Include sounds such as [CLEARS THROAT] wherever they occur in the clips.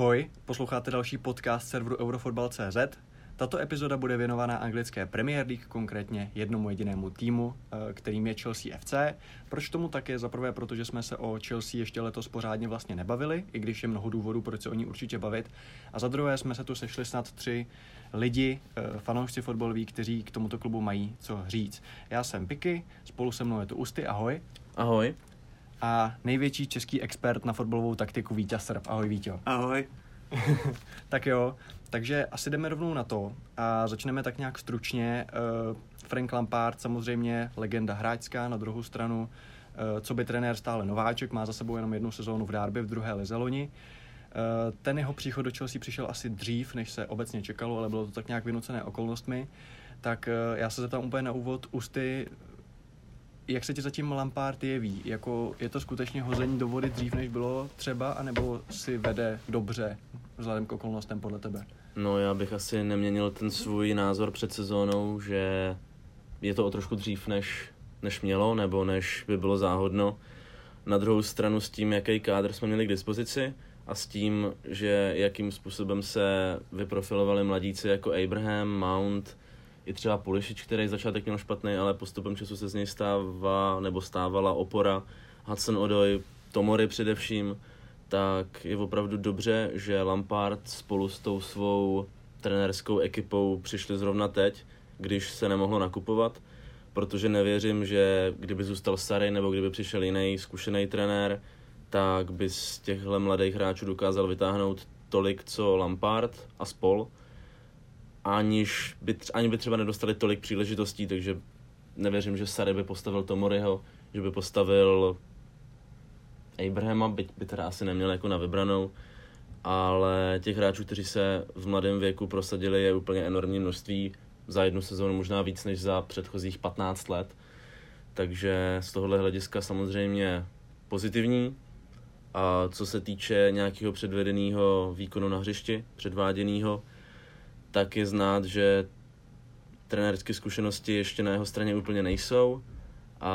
Ahoj, posloucháte další podcast serveru Eurofotbal.cz. Tato epizoda bude věnovaná anglické Premier League, konkrétně jednomu jedinému týmu, eh, kterým je Chelsea FC. Proč tomu tak je? Za prvé, protože jsme se o Chelsea ještě letos pořádně vlastně nebavili, i když je mnoho důvodů, proč se o ní určitě bavit. A za druhé jsme se tu sešli snad tři lidi, eh, fanoušci fotbaloví, kteří k tomuto klubu mají co říct. Já jsem Piky, spolu se mnou je tu Usty, ahoj. Ahoj. A největší český expert na fotbalovou taktiku Vítě Srb. Ahoj Vítě. Ahoj. [LAUGHS] tak jo, takže asi jdeme rovnou na to a začneme tak nějak stručně. Uh, Frank Lampard, samozřejmě legenda hráčská, na druhou stranu, uh, co by trenér stále nováček, má za sebou jenom jednu sezónu v Derby v druhé lize loni. Uh, ten jeho příchod do Chelsea přišel asi dřív, než se obecně čekalo, ale bylo to tak nějak vynucené okolnostmi. Tak já se zeptám úplně na úvod, Ústy, jak se ti zatím Lampard jeví? Jako, je to skutečně hození do vody dřív, než bylo třeba, anebo si vede dobře vzhledem k okolnostem podle tebe? No já bych asi neměnil ten svůj názor před sezónou, že je to o trošku dřív, než, než mělo, nebo než by bylo záhodno. Na druhou stranu s tím, jaký kádr jsme měli k dispozici a s tím, že jakým způsobem se vyprofilovali mladíci jako Abraham, Mount, i třeba Pulišič, který začátek měl špatný, ale postupem času se z něj stává nebo stávala opora, Hudson Odoj, Tomory především, tak je opravdu dobře, že Lampard spolu s tou svou trenérskou ekipou přišli zrovna teď, když se nemohlo nakupovat, protože nevěřím, že kdyby zůstal starý nebo kdyby přišel jiný zkušený trenér, tak by z těchto mladých hráčů dokázal vytáhnout tolik, co Lampard a spol aniž by, ani by třeba nedostali tolik příležitostí, takže nevěřím, že Sary by postavil Tomoryho, že by postavil Abrahama, byť by teda asi neměl jako na vybranou, ale těch hráčů, kteří se v mladém věku prosadili, je úplně enormní množství, za jednu sezónu možná víc než za předchozích 15 let. Takže z tohohle hlediska samozřejmě pozitivní. A co se týče nějakého předvedeného výkonu na hřišti, předváděného, tak je znát, že trenérské zkušenosti ještě na jeho straně úplně nejsou a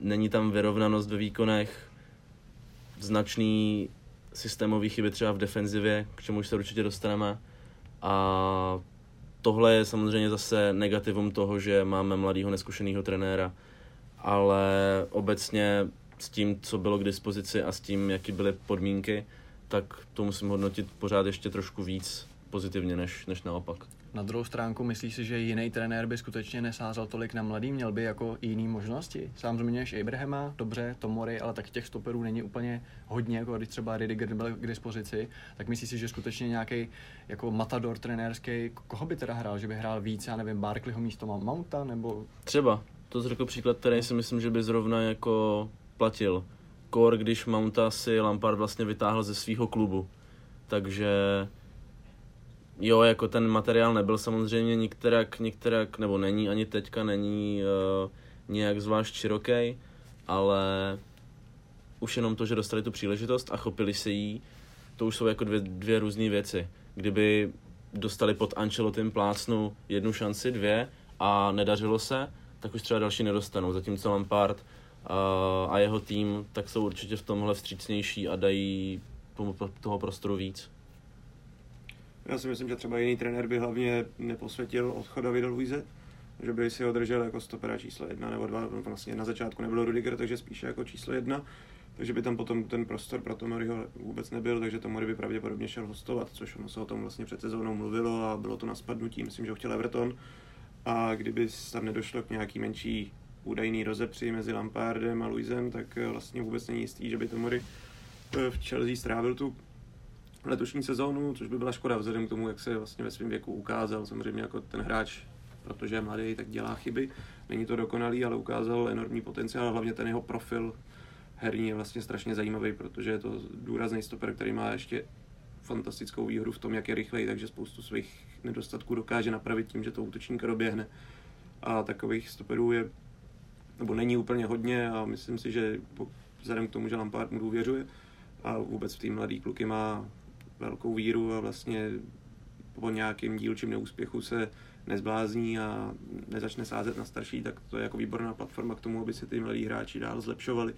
není tam vyrovnanost ve výkonech, značný systémový chyby třeba v defenzivě, k čemu se určitě dostaneme. A tohle je samozřejmě zase negativum toho, že máme mladého neskušeného trenéra, ale obecně s tím, co bylo k dispozici a s tím, jaký byly podmínky, tak to musím hodnotit pořád ještě trošku víc pozitivně než, než naopak. Na druhou stránku myslíš si, že jiný trenér by skutečně nesázel tolik na mladý, měl by jako jiný možnosti? Sám zmiňuješ Abrahama, dobře, Tomory, ale tak těch stoperů není úplně hodně, jako když třeba Ridiger byl k dispozici, tak myslíš si, že skutečně nějaký jako matador trenérský, koho by teda hrál, že by hrál víc, já nevím, Barkleyho místo Mounta, nebo... Třeba, to řekl příklad, který si myslím, že by zrovna jako platil. Kor, když Mounta si Lampard vlastně vytáhl ze svého klubu. Takže Jo, jako ten materiál nebyl samozřejmě některak, některak, nebo není ani teďka, není uh, nějak zvlášť široký, ale už jenom to, že dostali tu příležitost a chopili se jí, to už jsou jako dvě, dvě různé věci. Kdyby dostali pod Ancelotým plácnu jednu šanci, dvě a nedařilo se, tak už třeba další nedostanou. Zatímco Lampard uh, a jeho tým tak jsou určitě v tomhle vstřícnější a dají toho prostoru víc. Já si myslím, že třeba jiný trenér by hlavně neposvětil odchodovi do Luize, že by si ho držel jako stopera číslo jedna nebo dva, vlastně na začátku nebyl Rudiger, takže spíše jako číslo jedna, takže by tam potom ten prostor pro Tomoryho vůbec nebyl, takže Tomory by pravděpodobně šel hostovat, což ono se o tom vlastně před sezónou mluvilo a bylo to na spadnutí, myslím, že ho chtěl Everton. A kdyby tam nedošlo k nějaký menší údajný rozepři mezi Lampardem a Luizem, tak vlastně vůbec není jistý, že by Tomory v Chelsea strávil tu letošní sezónu, což by byla škoda vzhledem k tomu, jak se vlastně ve svém věku ukázal. Samozřejmě jako ten hráč, protože je mladý, tak dělá chyby. Není to dokonalý, ale ukázal enormní potenciál hlavně ten jeho profil herní je vlastně strašně zajímavý, protože je to důrazný stoper, který má ještě fantastickou výhru v tom, jak je rychlej, takže spoustu svých nedostatků dokáže napravit tím, že to útočníka doběhne. A takových stoperů je, nebo není úplně hodně a myslím si, že vzhledem k tomu, že Lampard mu důvěřuje a vůbec v tým mladý kluky má velkou víru a vlastně po nějakém dílčím neúspěchu se nezblázní a nezačne sázet na starší, tak to je jako výborná platforma k tomu, aby se ty mladí hráči dál zlepšovali.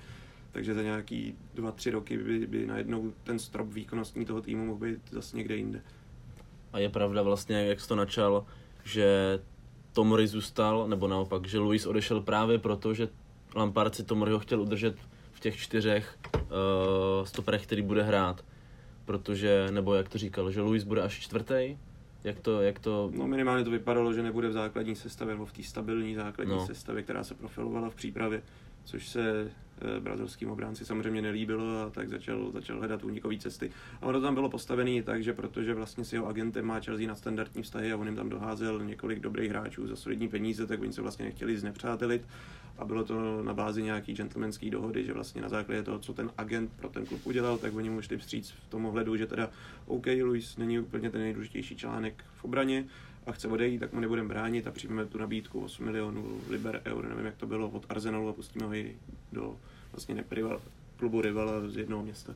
takže za nějaký dva, tři roky by, by najednou ten strop výkonnostní toho týmu mohl být zase někde jinde. A je pravda vlastně, jak jsi to načal, že Tomori zůstal, nebo naopak, že Luis odešel právě proto, že Lampard si Tomoriho chtěl udržet v těch čtyřech uh, stoperech, který bude hrát. Protože, nebo jak to říkal, že Luis bude až čtvrtý, jak to, jak to... No minimálně to vypadalo, že nebude v základní sestavě, nebo v té stabilní základní no. sestavě, která se profilovala v přípravě, což se brazilským obránci samozřejmě nelíbilo a tak začal, začal hledat únikové cesty. A ono tam bylo postavené tak, že protože vlastně s jeho agentem má Chelsea na standardní vztahy a on jim tam doházel několik dobrých hráčů za solidní peníze, tak oni se vlastně nechtěli znepřátelit a bylo to na bázi nějaký gentlemanský dohody, že vlastně na základě toho, co ten agent pro ten klub udělal, tak oni mu šli vstříc v tom ohledu, že teda OK, Luis není úplně ten nejdůležitější článek v obraně a chce odejít, tak mu nebudeme bránit a přijmeme tu nabídku 8 milionů liber eur, nevím jak to bylo, od Arsenalu a pustíme ho i do vlastně neprival, klubu rivala z jednoho města.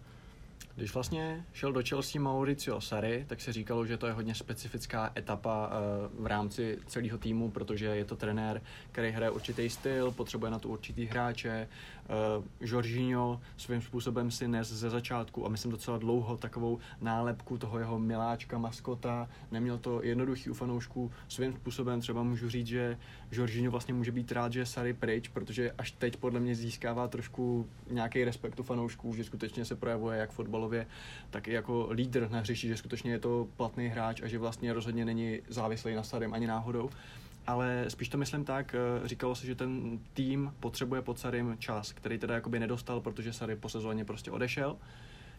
Když vlastně šel do Chelsea Mauricio Sarri, tak se říkalo, že to je hodně specifická etapa eh, v rámci celého týmu, protože je to trenér, který hraje určitý styl, potřebuje na to určitý hráče, uh, Jorginho svým způsobem si nes ze začátku a myslím docela dlouho takovou nálepku toho jeho miláčka, maskota. Neměl to jednoduchý u fanoušků. Svým způsobem třeba můžu říct, že Jorginho vlastně může být rád, že je Sary pryč, protože až teď podle mě získává trošku nějaký respekt u fanoušků, že skutečně se projevuje jak fotbalově, tak i jako lídr na hřišti, že skutečně je to platný hráč a že vlastně rozhodně není závislý na Sarym ani náhodou ale spíš to myslím tak, eh, říkalo se, že ten tým potřebuje pod Sarym čas, který teda jakoby nedostal, protože Sary po sezóně prostě odešel.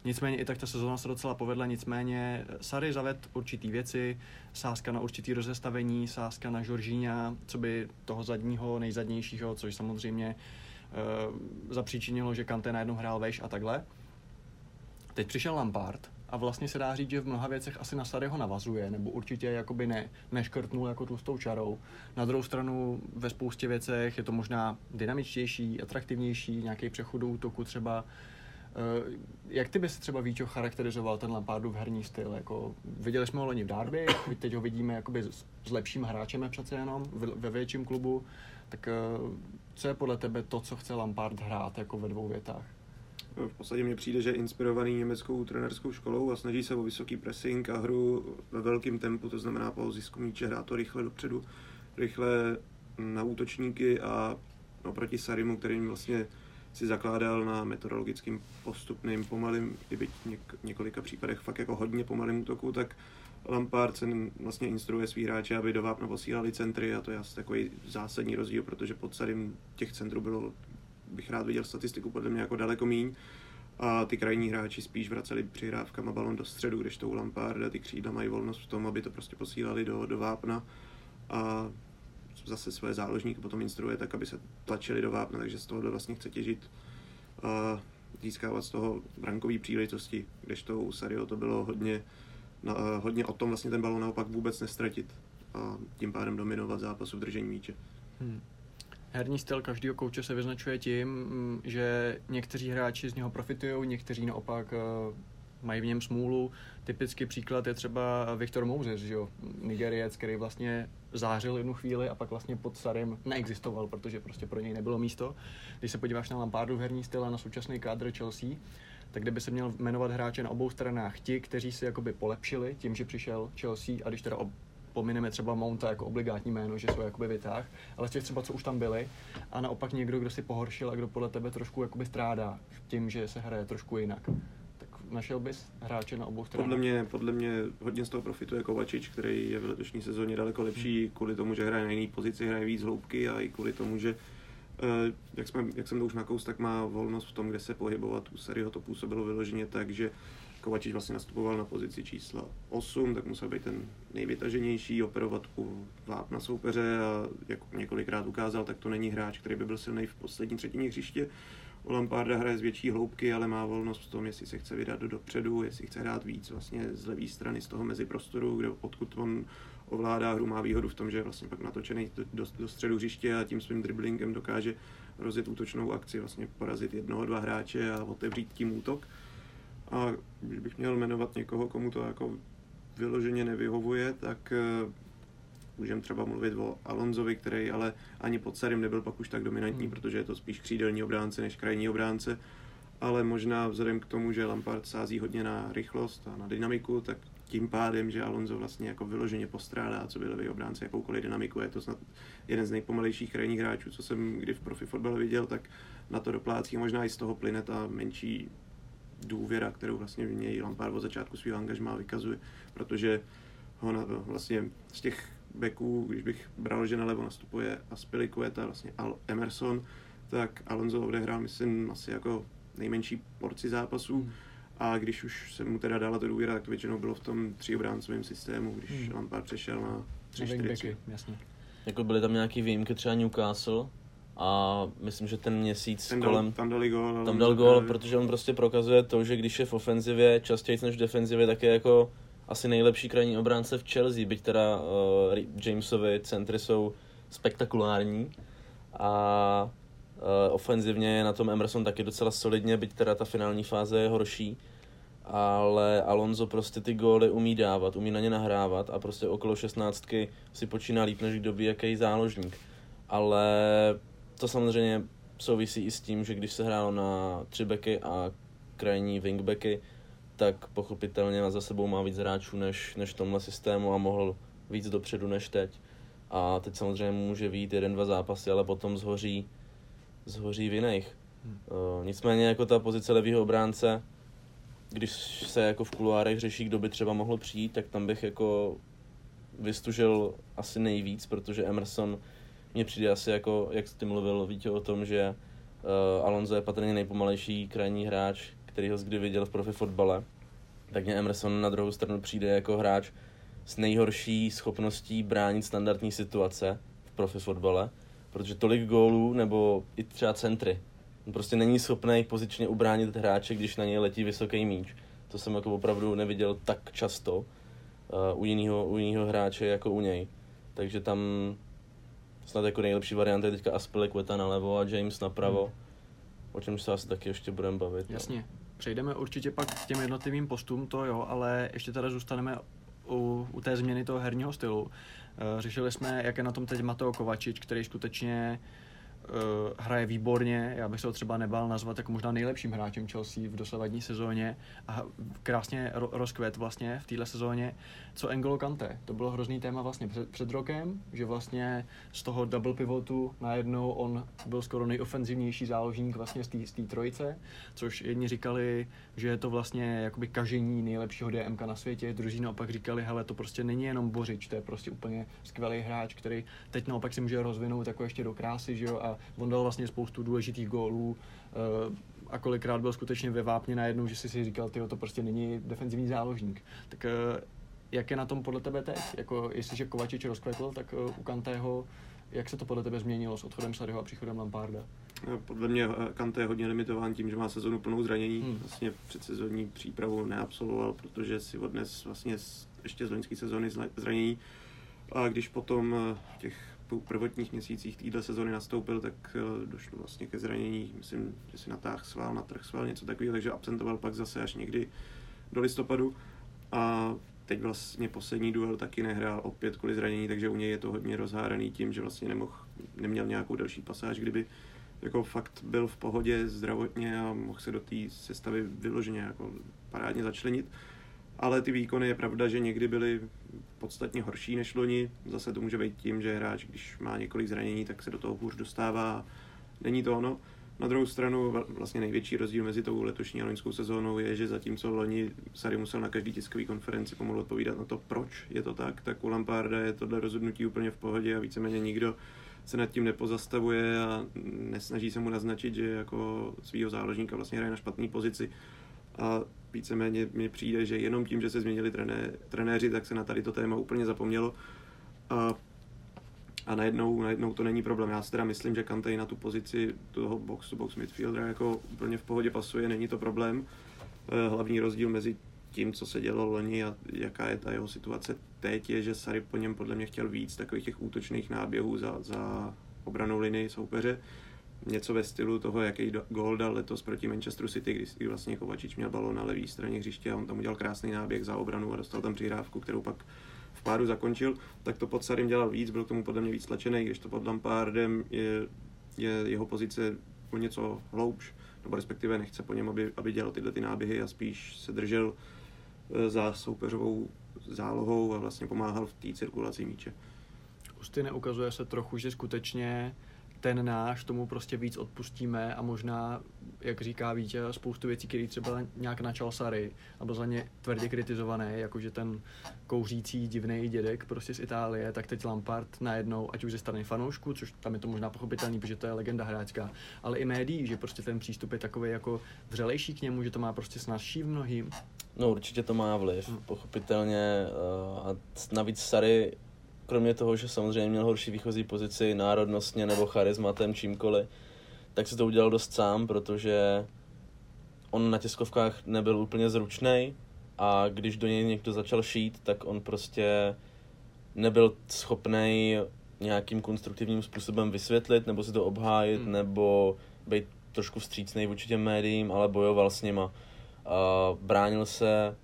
Nicméně i tak ta sezóna se docela povedla, nicméně Sary zaved určitý věci, sázka na určitý rozestavení, sázka na Žoržíňa, co by toho zadního, nejzadnějšího, což samozřejmě uh, zapříčinilo, že Kante najednou hrál veš a takhle. Teď přišel Lampard a vlastně se dá říct, že v mnoha věcech asi na Saryho navazuje, nebo určitě jakoby ne, neškrtnul jako tlustou čarou. Na druhou stranu ve spoustě věcech je to možná dynamičtější, atraktivnější, nějaký přechod do útoku třeba. Eh, jak ty bys třeba Víčo charakterizoval ten Lampardův herní styl? Jako, viděli jsme ho loni v Derby, [COUGHS] teď ho vidíme jakoby s, s lepším hráčem přece jenom ve větším klubu. Tak eh, co je podle tebe to, co chce Lampard hrát jako ve dvou větách? V podstatě mně přijde, že je inspirovaný německou trenerskou školou a snaží se o vysoký pressing a hru ve velkém tempu, to znamená po zisku míče hrát to rychle dopředu, rychle na útočníky a oproti Sarimu, který vlastně si zakládal na metodologickým postupným, pomalým, i byť něk- několika případech fakt jako hodně pomalým útoku, tak Lampard se vlastně instruuje svý hráče, aby do Vápna posílali centry a to je asi takový zásadní rozdíl, protože pod Sarim těch centrů bylo bych rád viděl statistiku podle mě jako daleko míň. A ty krajní hráči spíš vraceli přihrávkama balon do středu, když to u Lamparda ty křídla mají volnost v tom, aby to prostě posílali do, do vápna. A zase své záložníky potom instruuje tak, aby se tlačili do vápna, takže z toho vlastně chce těžit a získávat z toho brankové příležitosti, když to u Sario to bylo hodně, na, hodně o tom vlastně ten balon naopak vůbec nestratit a tím pádem dominovat zápasu v držení míče. Hmm herní styl každého kouče se vyznačuje tím, mm, že někteří hráči z něho profitují, někteří naopak eh, mají v něm smůlu. Typický příklad je třeba Viktor Moses, že jo? Nigeriec, který vlastně zářil jednu chvíli a pak vlastně pod Sarem neexistoval, protože prostě pro něj nebylo místo. Když se podíváš na Lampardu herní styl a na současný kádr Chelsea, tak kdyby se měl jmenovat hráče na obou stranách ti, kteří si jakoby polepšili tím, že přišel Chelsea a když teda pomineme třeba Mounta jako obligátní jméno, že jsou jakoby vytáh, ale z těch třeba, co už tam byli, a naopak někdo, kdo si pohoršil a kdo podle tebe trošku jakoby strádá tím, že se hraje trošku jinak. Tak našel bys hráče na obou stranách? Podle mě, podle mě hodně z toho profituje Kovačič, který je v letošní sezóně daleko lepší kvůli tomu, že hraje na jiný pozici, hraje víc hloubky a i kvůli tomu, že eh, jak, jsme, jak jsem to už nakous, tak má volnost v tom, kde se pohybovat. U Seriho to působilo vyloženě tak, že Kovačič vlastně nastupoval na pozici čísla 8, tak musel být ten nejvytaženější, operovat u vápna soupeře a jak několikrát ukázal, tak to není hráč, který by byl silný v poslední třetině hřiště. U Lamparda hraje z větší hloubky, ale má volnost v tom, jestli se chce vydat do dopředu, jestli chce hrát víc vlastně z levé strany, z toho meziprostoru, kde odkud on ovládá hru, má výhodu v tom, že je vlastně pak natočený do, do, do středu hřiště a tím svým driblingem dokáže rozjet útočnou akci, vlastně porazit jednoho, dva hráče a otevřít tím útok. A když bych měl jmenovat někoho, komu to jako vyloženě nevyhovuje, tak uh, můžeme třeba mluvit o Alonzovi, který ale ani pod Sarim nebyl pak už tak dominantní, hmm. protože je to spíš křídelní obránce než krajní obránce. ale možná vzhledem k tomu, že Lampard sází hodně na rychlost a na dynamiku, tak tím pádem, že Alonso vlastně jako vyloženě postrádá, co by levý obránce jakoukoliv dynamiku, je to snad jeden z nejpomalejších krajních hráčů, co jsem kdy v profi fotbale viděl, tak na to doplácí. Možná i z toho plyne ta menší důvěra, kterou vlastně v něj Lampard od začátku svého angažmá vykazuje, protože ho na, vlastně z těch beků, když bych bral, že nalevo nastupuje Aspilicueta, vlastně Al Emerson, tak Alonso odehrál, myslím, asi jako nejmenší porci zápasů. Hmm. A když už se mu teda dala to důvěra, tak to většinou bylo v tom tříobráncovém systému, když hmm. Lampard přešel na 3-4 jasně. Jako byly tam nějaký výjimky, třeba Newcastle, a myslím, že ten měsíc ten dal, kolem... Tam dali gol. Tam dal gol, protože on prostě prokazuje to, že když je v ofenzivě, častěji než v defenzivě, tak je jako asi nejlepší krajní obránce v Chelsea, byť teda uh, Jamesovi centry jsou spektakulární a uh, ofenzivně je na tom Emerson taky docela solidně, byť teda ta finální fáze je horší, ale Alonso prostě ty góly umí dávat, umí na ně nahrávat a prostě okolo šestnáctky si počíná líp než kdo ví, jaký záložník. Ale to samozřejmě souvisí i s tím, že když se hrálo na tři beky a krajní wingbacky, tak pochopitelně za sebou má víc hráčů než, než v tomhle systému a mohl víc dopředu než teď. A teď samozřejmě může výjít jeden, dva zápasy, ale potom zhoří, zhoří v jiných. Hmm. Uh, nicméně jako ta pozice levého obránce, když se jako v kuluárech řeší, kdo by třeba mohl přijít, tak tam bych jako vystužil asi nejvíc, protože Emerson mně přijde asi jako, jak jsi mluvil, Vítě, o tom, že uh, Alonso je patrně nejpomalejší krajní hráč, který ho kdy viděl v profi fotbale, tak mě Emerson na druhou stranu přijde jako hráč s nejhorší schopností bránit standardní situace v profi fotbale, protože tolik gólů nebo i třeba centry. On prostě není schopný pozičně ubránit hráče, když na něj letí vysoký míč. To jsem jako opravdu neviděl tak často uh, u jiného u jinýho hráče jako u něj. Takže tam snad jako nejlepší varianta je teďka Aspilicueta nalevo a James napravo, hmm. o čem se asi taky ještě budeme bavit. No. Jasně. No. Přejdeme určitě pak k těm jednotlivým postům, to jo, ale ještě teda zůstaneme u, u té změny toho herního stylu. Eh, řešili jsme, jak je na tom teď Mateo Kovačič, který skutečně uh, hraje výborně, já bych se ho třeba nebál nazvat jako možná nejlepším hráčem Chelsea v dosavadní sezóně a krásně ro- rozkvet vlastně v téhle sezóně, co Engolo Kante. To bylo hrozný téma vlastně před, před rokem, že vlastně z toho double pivotu najednou on byl skoro nejofenzivnější záložník vlastně z té trojice, což jedni říkali, že je to vlastně jakoby kažení nejlepšího DMK na světě, druzí naopak říkali, hele, to prostě není jenom Bořič, to je prostě úplně skvělý hráč, který teď naopak si může rozvinout jako ještě do krásy, že jo, a on dal vlastně spoustu důležitých gólů eh, a kolikrát byl skutečně ve vápně najednou, že si si říkal, ty to prostě není defenzivní záložník. Tak eh, jak je na tom podle tebe teď? Jako, jestliže Kovačič rozkvetl, tak eh, u Kantého, jak se to podle tebe změnilo s odchodem Sadyho a příchodem Lamparda? Podle mě Kante je hodně limitován tím, že má sezonu plnou zranění. Hmm. Vlastně předsezonní přípravu neabsolvoval, protože si odnes vlastně ještě z loňské sezóny zranění. A když potom v těch prvotních měsících téhle sezony nastoupil, tak eh, došlo vlastně ke zranění, myslím, že si natáhl sval, natrh sval, něco takového, takže absentoval pak zase až někdy do listopadu. A teď vlastně poslední duel taky nehrál opět kvůli zranění, takže u něj je to hodně rozháraný tím, že vlastně nemohl, neměl nějakou další pasáž, kdyby jako fakt byl v pohodě zdravotně a mohl se do té sestavy vyloženě jako parádně začlenit ale ty výkony je pravda, že někdy byly podstatně horší než loni. Zase to může být tím, že hráč, když má několik zranění, tak se do toho hůř dostává. Není to ono. Na druhou stranu vlastně největší rozdíl mezi tou letošní a loňskou sezónou je, že zatímco loni Sary musel na každý tiskové konferenci pomalu odpovídat na to, proč je to tak, tak u Lamparda je tohle rozhodnutí úplně v pohodě a víceméně nikdo se nad tím nepozastavuje a nesnaží se mu naznačit, že jako svého záložníka vlastně hraje na špatné pozici. A víceméně mi přijde, že jenom tím, že se změnili trené, trenéři, tak se na tady to téma úplně zapomnělo. A, a najednou, najednou to není problém. Já si teda myslím, že Kante na tu pozici toho box-to-box midfieldera jako úplně v pohodě pasuje, není to problém. Eh, hlavní rozdíl mezi tím, co se dělo loni a jaká je ta jeho situace teď, je, že Sary po něm podle mě chtěl víc takových těch útočných náběhů za, za obranou linii soupeře něco ve stylu toho, jaký gól dal letos proti Manchesteru City, kdy vlastně Kovačič měl balon na levé straně hřiště a on tam udělal krásný náběh za obranu a dostal tam přihrávku, kterou pak v páru zakončil, tak to pod Sarym dělal víc, byl k tomu podle mě víc tlačený, když to pod Lampardem je, je jeho pozice o něco hloubš, nebo respektive nechce po něm, aby, aby dělal tyhle ty náběhy a spíš se držel eh, za soupeřovou zálohou a vlastně pomáhal v té cirkulaci míče. Usty neukazuje se trochu, že skutečně ten náš tomu prostě víc odpustíme a možná, jak říká Vítě, spoustu věcí, které třeba nějak načal Sary a byl za ně tvrdě kritizovaný, jakože ten kouřící divný dědek prostě z Itálie, tak teď Lampard najednou, ať už ze strany fanoušků, což tam je to možná pochopitelný, protože to je legenda hráčka, ale i médií, že prostě ten přístup je takový jako vřelejší k němu, že to má prostě snazší v mnohým. No určitě to má vliv, hmm. pochopitelně. Uh, a navíc Sary kromě toho, že samozřejmě měl horší výchozí pozici národnostně nebo charizmatem, čímkoliv, tak se to udělal dost sám, protože on na tiskovkách nebyl úplně zručný a když do něj někdo začal šít, tak on prostě nebyl schopný nějakým konstruktivním způsobem vysvětlit nebo si to obhájit hmm. nebo být trošku vstřícný vůči těm médiím, ale bojoval s nima. A bránil se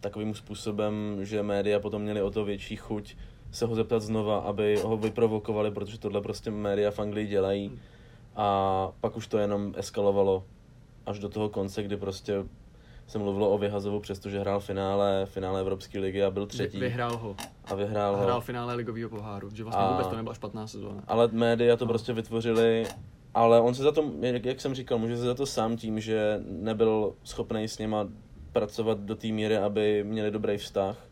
takovým způsobem, že média potom měly o to větší chuť se ho zeptat znova, aby ho vyprovokovali, protože tohle prostě média v Anglii dělají. A pak už to jenom eskalovalo až do toho konce, kdy prostě se mluvilo o Vyhazovu, přestože hrál finále, finále Evropské ligy a byl třetí. Vyhrál ho. A vyhrál a ho. hrál finále ligového poháru, že vlastně a... vůbec to nebyla špatná sezóna. Ale média to no. prostě vytvořili, ale on se za to, jak, jak jsem říkal, může se za to sám tím, že nebyl schopný s něma pracovat do té míry, aby měli dobrý vztah.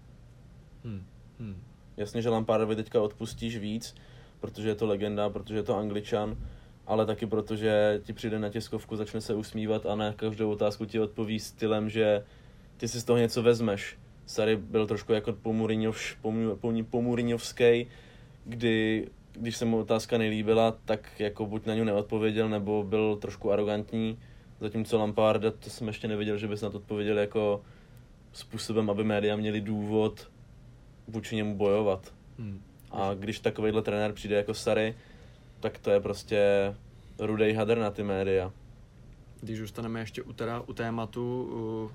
Hmm. Hmm. Jasně, že Lampardovi teďka odpustíš víc, protože je to legenda, protože je to angličan, ale taky protože ti přijde na tiskovku, začne se usmívat a na každou otázku ti odpoví stylem, že ty si z toho něco vezmeš. Sary byl trošku jako pomuriňovský, kdy když se mu otázka nelíbila, tak jako buď na něj neodpověděl, nebo byl trošku arrogantní, zatímco Lamparda, to jsem ještě neviděl, že bys na to odpověděl jako způsobem, aby média měli důvod vůči němu bojovat. Hmm. A když takovýhle trenér přijde jako Sary, tak to je prostě rudej hadr na ty média. Když zůstaneme ještě u, teda, u tématu uh,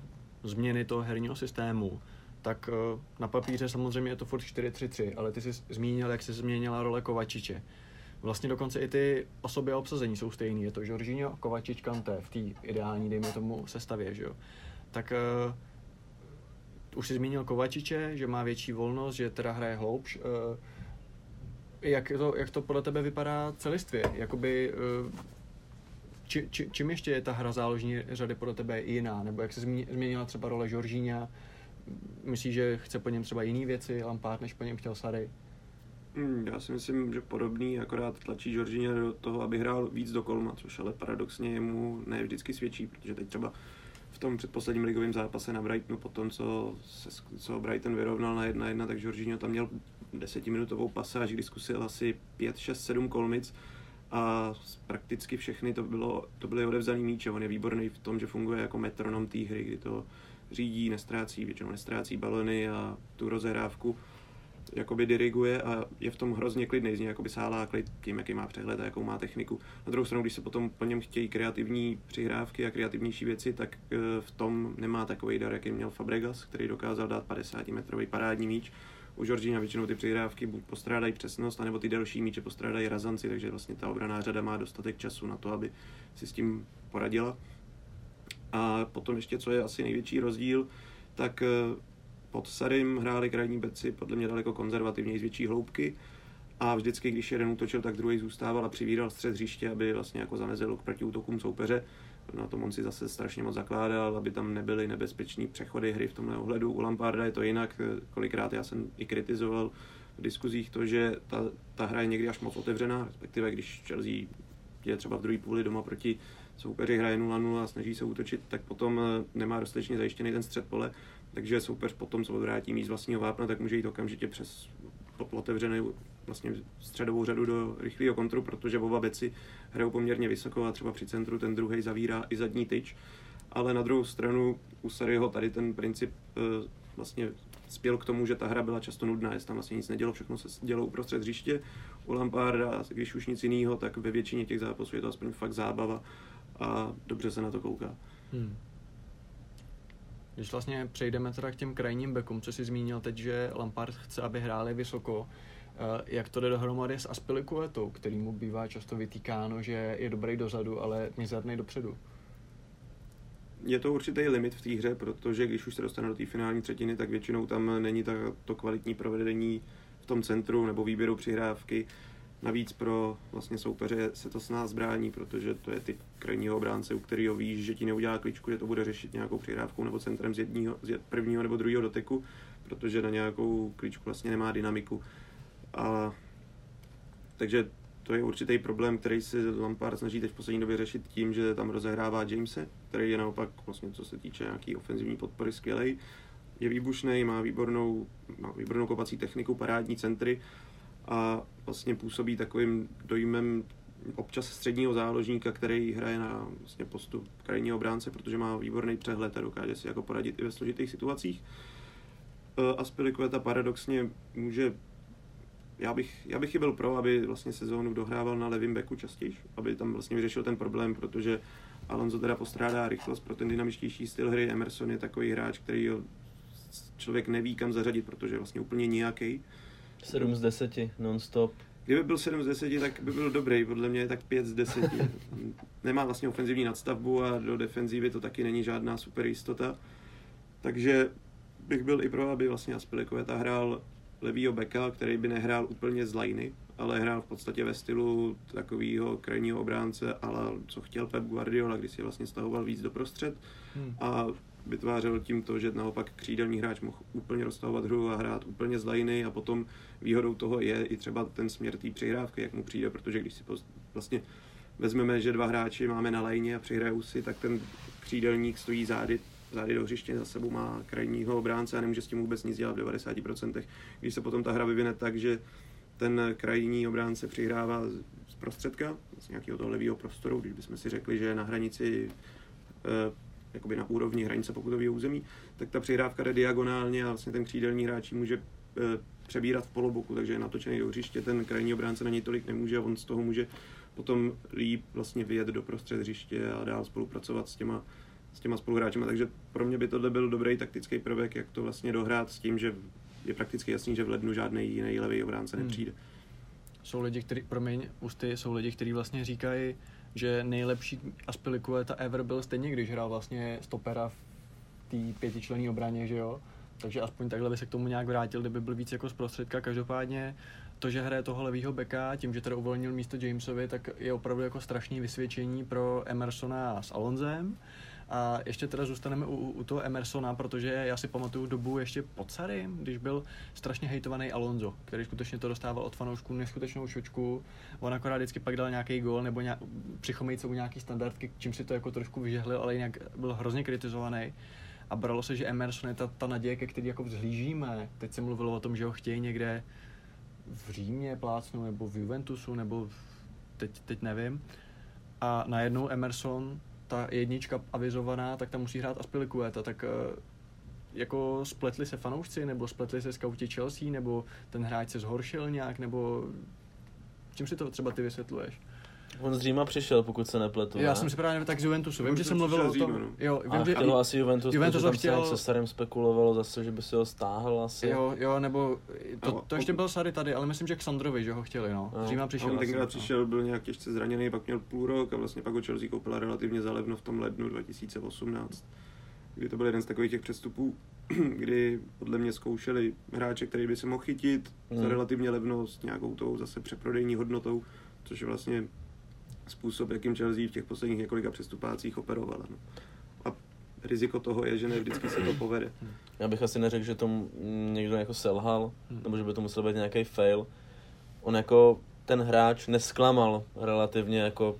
změny toho herního systému, tak uh, na papíře samozřejmě je to furt 4-3-3, ale ty jsi zmínil, jak se změnila role Kovačiče. Vlastně dokonce i ty osoby a obsazení jsou stejný. Je to Jorginho, Kovačič, Kante v té ideální, dejme tomu, sestavě, že jo. Tak uh, už jsi zmínil Kovačiče, že má větší volnost, že teda hraje hloubš. Eh, jak to, jak to podle tebe vypadá celistvě? Jakoby, eh, či, či, čím ještě je ta hra záložní řady podle tebe jiná? Nebo jak se změnila třeba role Žoržíňa? Myslíš, že chce po něm třeba jiné věci, Lampard, než po něm chtěl Sary? Hmm, já si myslím, že podobný, akorát tlačí Žoržíňa do toho, aby hrál víc do kolma, což ale paradoxně jemu ne vždycky svědčí, protože teď třeba tom předposledním ligovém zápase na Brightonu, po tom, co, se, co Brighton vyrovnal na 1-1, tak Jorginho tam měl desetiminutovou pasáž, kdy zkusil asi 5, 6, 7 kolmic a prakticky všechny to, bylo, to byly odevzaný míče. On je výborný v tom, že funguje jako metronom té hry, kdy to řídí, nestrácí, většinou nestrácí balony a tu rozehrávku jakoby diriguje a je v tom hrozně klidný, z něj jakoby sálá klid tím, jaký má přehled a jakou má techniku. Na druhou stranu, když se potom po něm chtějí kreativní přihrávky a kreativnější věci, tak eh, v tom nemá takový dar, jaký měl Fabregas, který dokázal dát 50-metrový parádní míč. U Georgina většinou ty přihrávky buď postrádají přesnost, anebo ty delší míče postrádají razanci, takže vlastně ta obraná řada má dostatek času na to, aby si s tím poradila. A potom ještě, co je asi největší rozdíl, tak eh, pod Sarim hráli krajní beci podle mě daleko konzervativněji z větší hloubky a vždycky, když jeden útočil, tak druhý zůstával a přivíral střed hřiště, aby vlastně jako zamezil k protiútokům soupeře. Na tom on si zase strašně moc zakládal, aby tam nebyly nebezpečné přechody hry v tomhle ohledu. U Lamparda je to jinak, kolikrát já jsem i kritizoval v diskuzích to, že ta, ta hra je někdy až moc otevřená, respektive když Chelsea je třeba v druhé půli doma proti soupeři hraje 0-0 a snaží se útočit, tak potom eh, nemá dostatečně zajištěný ten střed pole takže soupeř potom, co odvrátí míst vlastního vápna, tak může jít okamžitě přes otevřenou vlastně středovou řadu do rychlého kontru, protože oba beci hrajou poměrně vysoko a třeba při centru ten druhý zavírá i zadní tyč. Ale na druhou stranu u Saryho tady ten princip e, vlastně spěl k tomu, že ta hra byla často nudná, jestli tam vlastně nic nedělo, všechno se dělo uprostřed hřiště. U Lamparda, když už nic jiného, tak ve většině těch zápasů je to aspoň fakt zábava a dobře se na to kouká. Hmm. Když vlastně přejdeme teda k těm krajním bekům, co jsi zmínil teď, že Lampard chce, aby hráli vysoko, eh, jak to jde dohromady s Aspilikuetou, který mu bývá často vytýkáno, že je dobrý dozadu, ale mizerný dopředu? je to určitý limit v té hře, protože když už se dostane do té finální třetiny, tak většinou tam není to kvalitní provedení v tom centru nebo výběru přihrávky. Navíc pro vlastně soupeře se to s nás brání, protože to je typ krajního obránce, u kterého víš, že ti neudělá kličku, že to bude řešit nějakou přihrávkou nebo centrem z, jedního, z prvního nebo druhého doteku, protože na nějakou kličku vlastně nemá dynamiku. A, takže to je určitý problém, který si Lampard snaží teď v poslední době řešit tím, že tam rozehrává Jamese, který je naopak, vlastně, co se týče nějaký ofenzivní podpory, skvělej. Je výbušný, má výbornou, má výbornou kopací techniku, parádní centry a vlastně působí takovým dojmem občas středního záložníka, který hraje na vlastně postup krajního obránce, protože má výborný přehled a dokáže si jako poradit i ve složitých situacích. E, a Spilicueta paradoxně může já bych, já bych byl pro, aby vlastně sezónu dohrával na levém beku častěji, aby tam vlastně vyřešil ten problém, protože Alonso teda postrádá rychlost pro ten dynamičtější styl hry. Emerson je takový hráč, který člověk neví kam zařadit, protože je vlastně úplně nějaký. 7 z 10, non-stop. Kdyby byl 7 z 10, tak by byl dobrý, podle mě je tak 5 z 10. Nemá vlastně ofenzivní nadstavbu a do defenzívy to taky není žádná super jistota. Takže bych byl i pro, aby vlastně Aspilicueta hrál levýho beka, který by nehrál úplně z liney, ale hrál v podstatě ve stylu takového krajního obránce, ale co chtěl Pep Guardiola, když si vlastně stahoval víc do prostřed hmm. a vytvářel tím to, že naopak křídelní hráč mohl úplně roztahovat hru a hrát úplně z liney a potom výhodou toho je i třeba ten směr té přihrávky, jak mu přijde, protože když si vlastně vezmeme, že dva hráči máme na lajně a přihrajou si, tak ten křídelník stojí zády zády do hřiště za sebou má krajního obránce a nemůže s tím vůbec nic dělat v 90%. Když se potom ta hra vyvine tak, že ten krajní obránce přihrává z prostředka, z nějakého toho levého prostoru, když bychom si řekli, že na hranici eh, jakoby na úrovni hranice pokutového území, tak ta přihrávka jde diagonálně a vlastně ten křídelní hráč může eh, přebírat v poloboku, takže je natočený do hřiště, ten krajní obránce na něj tolik nemůže a on z toho může potom líp vlastně vyjet do prostřed hřiště a dál spolupracovat s těma s těma spoluhráči. Takže pro mě by tohle byl dobrý taktický prvek, jak to vlastně dohrát s tím, že je prakticky jasný, že v lednu žádný jiný levý obránce hmm. nepřijde. Jsou lidi, kteří, promiň, ústy, jsou lidi, kteří vlastně říkají, že nejlepší Aspilicueta ever byl stejně, když hrál vlastně stopera v té pětičlenné obraně, že jo? Takže aspoň takhle by se k tomu nějak vrátil, kdyby byl víc jako zprostředka. Každopádně to, že hraje toho levýho beka, tím, že teda uvolnil místo Jamesovi, tak je opravdu jako strašný vysvědčení pro Emersona s Alonzem. A ještě teda zůstaneme u, u toho Emersona, protože já si pamatuju dobu ještě pod Sary, když byl strašně hejtovaný Alonso, který skutečně to dostával od fanoušků neskutečnou šočku. On akorát vždycky pak dal nějaký gol nebo nějak, u nějaký standardky, čím si to jako trošku vyžehlil, ale jinak byl hrozně kritizovaný. A bralo se, že Emerson je ta, ta naděje, ke který jako vzhlížíme. Teď se mluvilo o tom, že ho chtějí někde v Římě plácnu, nebo v Juventusu, nebo v, teď, teď nevím. A najednou Emerson ta jednička avizovaná, tak tam musí hrát Aspilicueta, tak eh, jako spletli se fanoušci, nebo spletli se skauti Chelsea, nebo ten hráč se zhoršil nějak, nebo čím si to třeba ty vysvětluješ? On z Říma přišel, pokud se nepletu. Já ne? jsem si právě tak z Juventusu. Vím, že jsem mluvil o tom. No. Jo, vím, a že, chtěl asi Juventus, Juventus tam chtěl... se starým spekulovalo zase, že by si ho stáhl asi. Jo, jo, nebo to, to ještě byl Sary tady, ale myslím, že k Sandrovi, že ho chtěli, no. Z Říma přišel. On tenkrát přišel, byl nějak těžce zraněný, pak měl půl rok a vlastně pak ho Chelsea koupila relativně zalevno v tom lednu 2018 kdy to byl jeden z takových těch přestupů, [CLEARS THROAT] kdy podle mě zkoušeli hráče, který by se mohl chytit hmm. za relativně levno s nějakou tou zase přeprodejní hodnotou, což je vlastně způsob, jakým Chelsea v těch posledních několika přestupácích operovala. No. A riziko toho je, že ne vždycky se to povede. Já bych asi neřekl, že to někdo jako selhal, hmm. nebo že by to musel být nějaký fail. On jako ten hráč nesklamal relativně, jako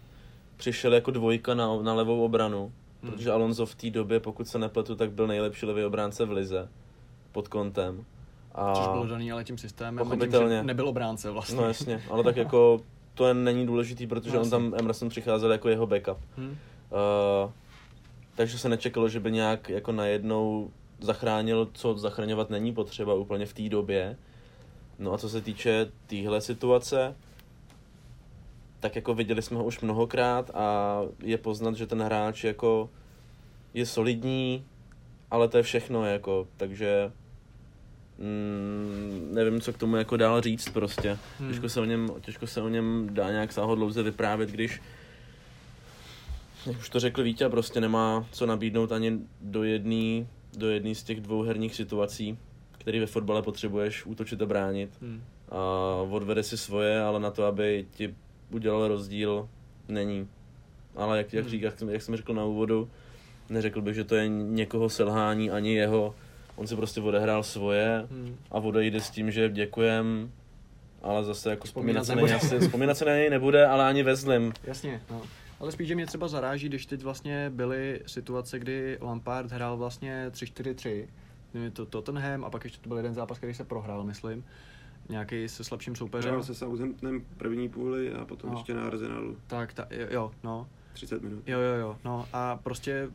přišel jako dvojka na, na levou obranu, hmm. protože Alonso v té době, pokud se nepletu, tak byl nejlepší levý obránce v lize pod kontem. A... Což bylo daný ale tím systémem, tím, že nebyl obránce vlastně. No jasně, ale tak jako [LAUGHS] to není důležitý, protože no, on tam Emerson přicházel jako jeho backup. Hmm. Uh, takže se nečekalo, že by nějak jako najednou zachránil, co zachraňovat není potřeba úplně v té době. No a co se týče téhle situace, tak jako viděli jsme ho už mnohokrát a je poznat, že ten hráč jako je solidní, ale to je všechno jako, takže mm, nevím, co k tomu jako dál říct prostě. Hmm. Těžko, se o něm, těžko se o něm dá nějak sáhodlouze vyprávět, když jak už to řekl Vítě, prostě nemá co nabídnout ani do jedné do jedný z těch dvou herních situací, které ve fotbale potřebuješ útočit a bránit. Hmm. A odvede si svoje, ale na to, aby ti udělal rozdíl, není. Ale jak, jak, Hmm. řík, jak, jsem, jak jsem řekl na úvodu, neřekl bych, že to je někoho selhání, ani jeho. On si prostě odehrál svoje Hmm. a odejde s tím, že děkujem, ale zase jako Vzpomínat vzpomínat se, na něj, vzpomínat se na něj nebude, ale ani ve zlém. Jasně, no. Ale spíš, že mě třeba zaráží, když teď vlastně byly situace, kdy Lampard hrál vlastně 3-4-3, Měli to Tottenham a pak ještě to byl jeden zápas, který se prohrál, myslím, nějaký se slabším soupeřem. Hrál se Southamptonem první půli a potom No. ještě na Arsenalu Tak, ta, jo, jo, no. 30 minut. Jo, jo, jo, no a prostě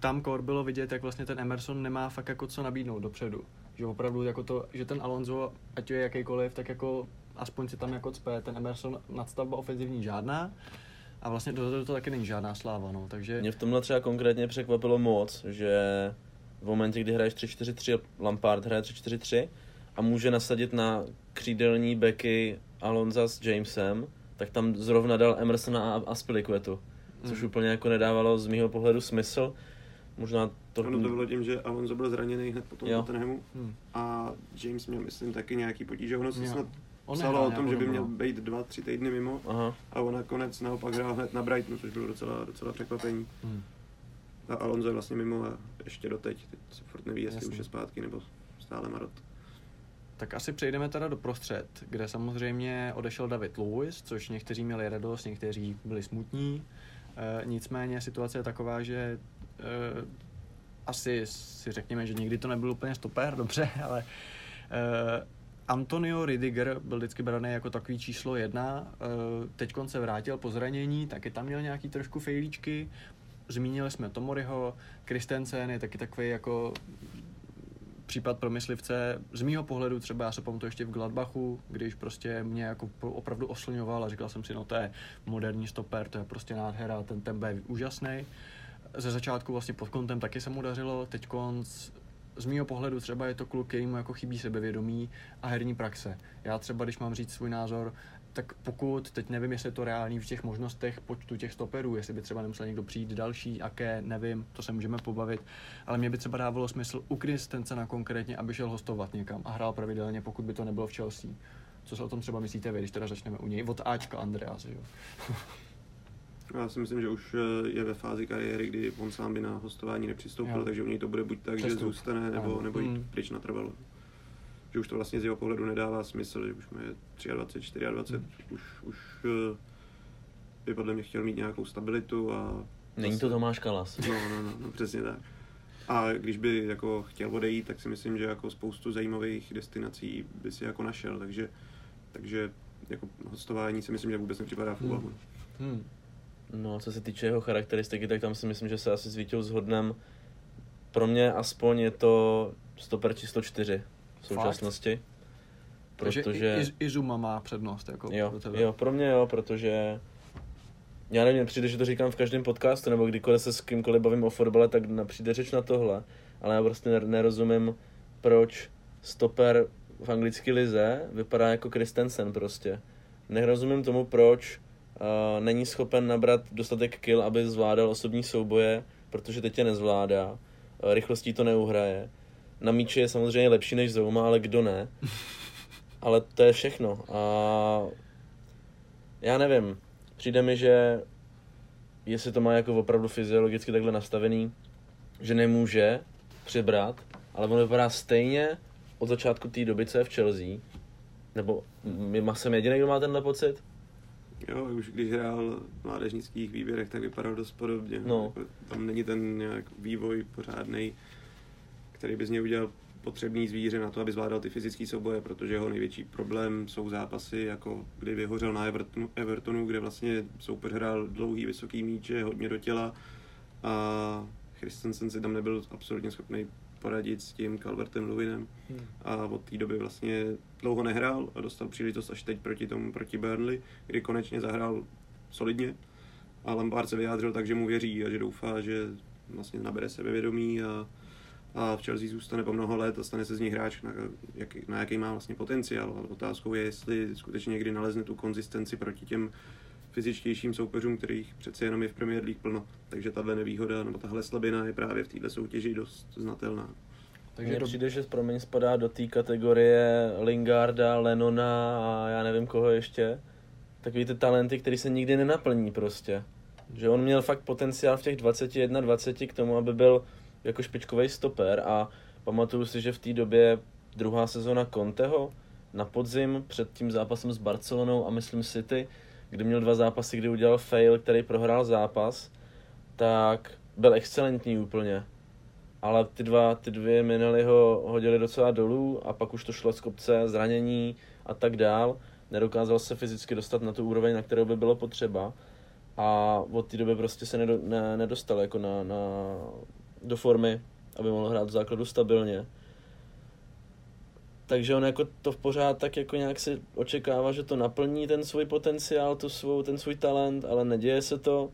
tam kor bylo vidět, jak vlastně ten Emerson nemá fakt jako co nabídnout dopředu. Že opravdu jako to, že ten Alonso, ať je jakýkoliv, tak jako aspoň si tam jako cpe, ten Emerson nadstavba ofenzivní žádná a vlastně dozadu to taky není žádná sláva, no, takže... Mě v tomhle třeba konkrétně překvapilo moc, že v momentě, kdy hraješ 3-4-3, Lampard hraje 3-4-3 a může nasadit na křídelní beky Alonza s Jamesem, tak tam zrovna dal Emersona a Aspilicuetu, což Mm. úplně jako nedávalo z mýho pohledu smysl. Možná to... Ono to bylo tím, že Alonso byl zraněný hned po tom Jo. Tottenhamu Hmm. a James měl, myslím, taky nějaký potíže. Ono se snad On psalo nehrál o tom, že by měl no. být dva, tři týdny mimo Aha, a on nakonec naopak hrál hned na Brightonu, což bylo docela, docela překvapení. Hmm. A Alonso je vlastně mimo a ještě doteď. Teď se furt neví, jestli Jasně. už je zpátky nebo stále Marot. Tak asi přejdeme teda do prostřed, kde samozřejmě odešel David Lewis, což někteří měli radost, někteří byli smutní. E, nicméně situace je taková, že asi si řekněme, že nikdy to nebyl úplně stoper, dobře, [LAUGHS] ale e, Antonio Ridiger byl vždycky braný jako takový číslo jedna. E, Teď se vrátil po zranění, taky tam měl nějaký trošku fejlíčky. Zmínili jsme Tomoriho, Kristensen je taky takový jako případ pro myslivce. Z mýho pohledu třeba já se pamatuju ještě v Gladbachu, když prostě mě jako opravdu oslňoval a říkal jsem si, no to je moderní stoper, to je prostě nádhera, ten tempo je úžasný. Ze začátku vlastně pod kontem taky se mu dařilo, teď konc z mýho pohledu třeba je to kluk, kterýmu jako chybí sebevědomí a herní praxe. Já třeba, když mám říct svůj názor, tak pokud, teď nevím, jestli je to reálný v těch možnostech počtu těch stoperů, jestli by třeba nemusel někdo přijít další, aké, nevím, to se můžeme pobavit, ale mě by třeba dávalo smysl u Christensena konkrétně, aby šel hostovat někam a hrál pravidelně, pokud by to nebylo v Chelsea. Co si o tom třeba myslíte vy, když teda začneme u něj? Od Ačka Andreas, jo? [LAUGHS] Já si myslím, že už eh, je ve fázi kariéry, kdy on sám by na hostování nepřistoupil, Jo. takže u něj to bude buď tak, že Přestup. zůstane, nebo, Ano. nebo jít Mm. pryč natrvalo. Že už to vlastně z jeho pohledu nedává smysl, že už mu je 23, 24, Mm. už, už eh, by podle mě chtěl mít nějakou stabilitu a... není to Tomáš Kalas. No, no, no, no, přesně tak. A když by jako chtěl odejít, tak si myslím, že jako spoustu zajímavých destinací by si jako našel, takže, takže jako hostování si myslím, že vůbec nepřipadá v Hmm. úvahu. Hmm. No, co se týče jeho charakteristiky, tak tam si myslím, že se asi s Vítěou shodnem. Pro mě aspoň je to stoper číslo 4 v současnosti. Takže Protože... i, i, Izuma má přednost, jako Jo, pro tebe. jo, pro mě jo, protože já nevím, přijde, že to říkám v každém podcastu, nebo kdykoliv se s kýmkoliv bavím o fotbale, tak přijde řeč na tohle, ale já prostě ner- nerozumím, proč stoper v anglické lize vypadá jako Christensen prostě. Nerozumím tomu, proč uh, není schopen nabrat dostatek kill, aby zvládal osobní souboje, protože teď je nezvládá, uh, rychlostí to neuhraje. Na míči je samozřejmě lepší než Zouma, ale kdo ne? [LAUGHS] Ale to je všechno. A já nevím, přijde mi, že jestli to má jako opravdu fyziologicky takhle nastavený, že nemůže přibrat, ale on vypadá stejně od začátku té doby, co je v Chelsea. Nebo m- jsem jediný, kdo má tenhle pocit? Jo, už když hrál v mládežnických výběrech, tak vypadal dost podobně. No. Jako, tam není ten nějak vývoj pořádný, který by z něj udělal potřebný zvíře na to, aby zvládal ty fyzické souboje, protože jeho největší problém jsou zápasy, jako kdy vyhořel na Evertonu, Evertonu kde vlastně soupeř hrál dlouhý, vysoký míče, hodně do těla a Christensen si tam nebyl absolutně schopný poradit s tím Calvertem Lewinem. Hmm. a od té doby vlastně dlouho nehrál a dostal příležitost až teď proti tomu, proti Burnley, kdy konečně zahrál solidně. A Lampard se vyjádřil tak, že mu věří a že doufá, že vlastně nabere sebevědomí a, a v Chelsea zůstane po mnoho let a stane se z něj hráč, na, jak, na jaký má vlastně potenciál, ale otázkou je, jestli skutečně někdy nalezne tu konzistenci proti těm fyzičtějším soupeřům, kterých přece jenom je v Premier League plno. Takže tahle nevýhoda nebo tahle slabina je právě v této soutěži dost znatelná. Takže Mně přijde, že promiň spadá do té kategorie Lingarda, Lenona a já nevím koho ještě. Takový ty talenty, který se nikdy nenaplní prostě. Že on měl fakt potenciál v těch 21, 20 k tomu, aby byl jako špičkový stoper a pamatuju si, že v té době druhá sezona Conteho na podzim před tím zápasem s Barcelonou a myslím City, kdy měl dva zápasy, kdy udělal fail, který prohrál zápas, tak byl excelentní úplně. Ale ty dva, ty dvě minely ho hodili docela dolů a pak už to šlo z kopce, zranění a tak dál. Nedokázal se fyzicky dostat na tu úroveň, na kterou by bylo potřeba. A od té doby prostě se nedo, ne, nedostal jako na, na, do formy, aby mohl hrát v základu stabilně takže on jako to v pořád tak jako nějak si očekává, že to naplní ten svůj potenciál, tu svou, ten svůj talent, ale neděje se to.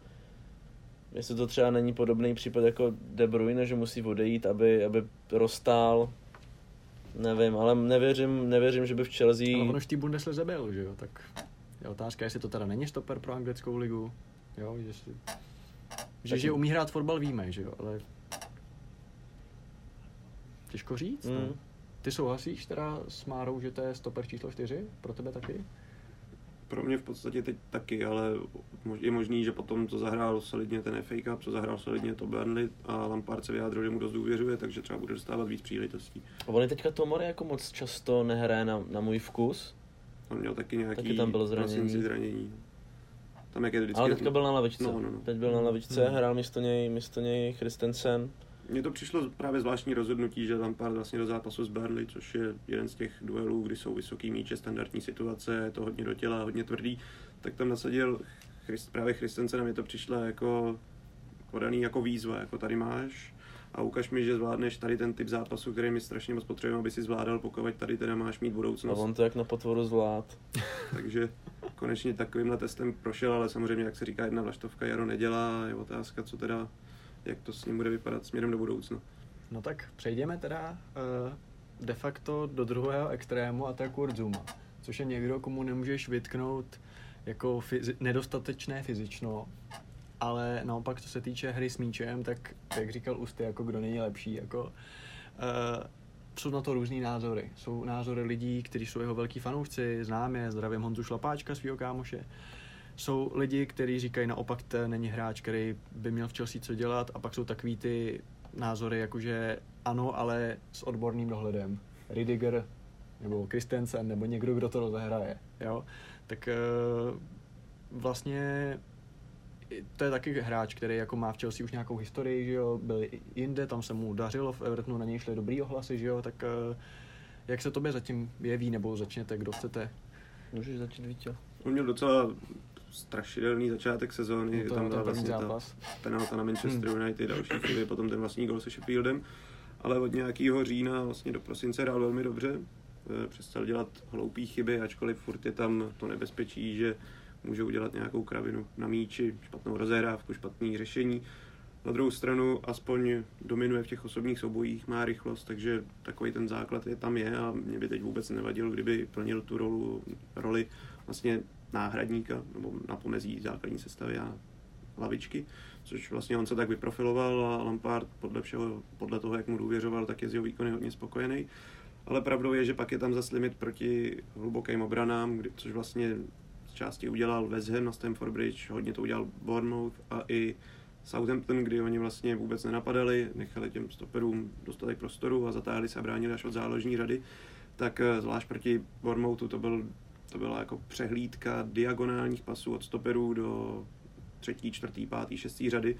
Jestli to třeba není podobný případ jako De Bruyne, že musí odejít, aby, aby rozstál. Nevím, ale nevěřím, nevěřím, že by v Chelsea... Ale ono v té Bundeslize byl, že jo, tak je otázka, jestli to teda není stoper pro anglickou ligu, jo, jestli... Že, že umí hrát fotbal víme, že jo, ale těžko říct, mm. no. Ty souhlasíš teda s Márou, že to je stoper číslo 4? Pro tebe taky? Pro mě v podstatě teď taky, ale je možný, že potom to zahrál solidně ten FA Cup, co zahrál solidně to Burnley a Lampard se vyjádřil, že mu dost důvěřuje, takže třeba bude dostávat víc příležitostí. A on teďka Tomori jako moc často nehraje na, na můj vkus. On měl taky nějaký taky tam byl zranění. zranění. Tam jak je vždycky... Ale teďka byl na lavičce. No, no, no. Teď byl na lavičce, hmm. hrál místo něj, místo něj Christensen. Mně to přišlo právě zvláštní rozhodnutí, že Lampard vlastně do zápasu s Burnley, což je jeden z těch duelů, kdy jsou vysoký míče, standardní situace, je to hodně do těla, hodně tvrdý, tak tam nasadil Christ, právě Christensen a mi to přišlo jako podaný jako výzva, jako tady máš a ukaž mi, že zvládneš tady ten typ zápasu, který mi strašně moc potřebujeme, aby si zvládal, pokud tady teda máš mít budoucnost. A on to jak na potvoru zvlád. [LAUGHS] Takže konečně takovýmhle testem prošel, ale samozřejmě, jak se říká, jedna vlaštovka jaro nedělá, je otázka, co teda jak to s ním bude vypadat směrem do budoucna. No tak přejdeme teda uh, de facto do druhého extrému a to je Kurt Zuma, což je někdo, komu nemůžeš vytknout jako fyzi- nedostatečné fyzično, ale naopak, co se týče hry s míčem, tak jak říkal Usty, jako kdo není lepší, jako uh, jsou na to různý názory. Jsou názory lidí, kteří jsou jeho velký fanoušci, známe, zdravím Honzu Šlapáčka, svého kámoše, jsou lidi, kteří říkají naopak, to není hráč, který by měl v Chelsea co dělat a pak jsou takový ty názory, jakože ano, ale s odborným dohledem. Ridiger nebo Christensen nebo někdo, kdo to rozehraje. Jo? Tak uh, vlastně to je taky hráč, který jako má v Chelsea už nějakou historii, že jo, byl jinde, tam se mu dařilo, v Evertonu na něj šly dobrý ohlasy, že jo, tak uh, jak se tobě zatím jeví, nebo začněte, kdo chcete? Můžeš začít, Vítě. On měl docela strašidelný začátek sezóny, no to, tam byla vlastně zápas. ta penalta na Manchester hmm. United, další chvíli, potom ten vlastní gol se Sheffieldem, ale od nějakého října vlastně do prosince hrál velmi dobře, eh, přestal dělat hloupé chyby, ačkoliv furt je tam to nebezpečí, že může udělat nějakou kravinu na míči, špatnou rozehrávku, špatný řešení. Na druhou stranu aspoň dominuje v těch osobních soubojích, má rychlost, takže takový ten základ je tam je a mě by teď vůbec nevadil, kdyby plnil tu rolu, roli vlastně náhradníka nebo na pomezí základní sestavy a lavičky, což vlastně on se tak vyprofiloval a Lampard podle, všeho, podle toho, jak mu důvěřoval, tak je z jeho výkony hodně spokojený. Ale pravdou je, že pak je tam zase limit proti hlubokým obranám, kdy, což vlastně z části udělal West Ham na Stamford Bridge, hodně to udělal Bournemouth a i Southampton, kdy oni vlastně vůbec nenapadali, nechali těm stoperům dostatek prostoru a zatáhli se a bránili až od záložní řady, tak eh, zvlášť proti Bournemouthu to byl to byla jako přehlídka diagonálních pasů od stoperů do třetí, čtvrtý, pátý, šestý řady,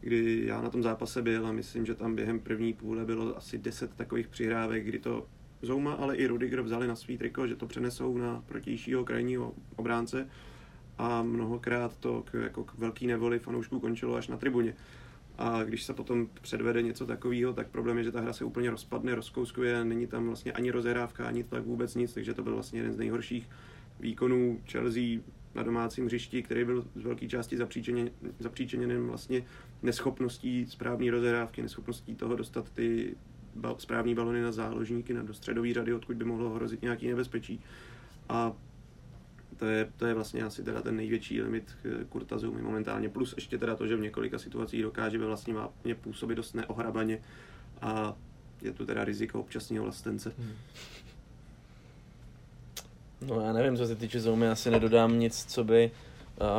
kdy já na tom zápase byl a myslím, že tam během první půle bylo asi deset takových přihrávek, kdy to Zouma, ale i Rudiger vzali na svý triko, že to přenesou na protějšího krajního obránce a mnohokrát to k, jako k velký nevoli fanoušků končilo až na tribuně. A když se potom předvede něco takového, tak problém je, že ta hra se úplně rozpadne, rozkouskuje, není tam vlastně ani rozehrávka, ani tak vůbec nic, takže to byl vlastně jeden z nejhorších výkonů Chelsea na domácím hřišti, který byl z velké části zapříčeněn vlastně neschopností správné rozehrávky, neschopností toho dostat ty správní balony na záložníky, na do středové řady, odkud by mohlo hrozit nějaký nebezpečí. A To je, to je vlastně asi teda ten největší limit Kurta momentálně, plus ještě teda to, že v několika situacích dokáže ve vlastním vápně působit dost neohrabaně a je tu teda riziko občasného vlastence. Hmm. No já nevím, co se týče Zoumy, asi nedodám nic, co by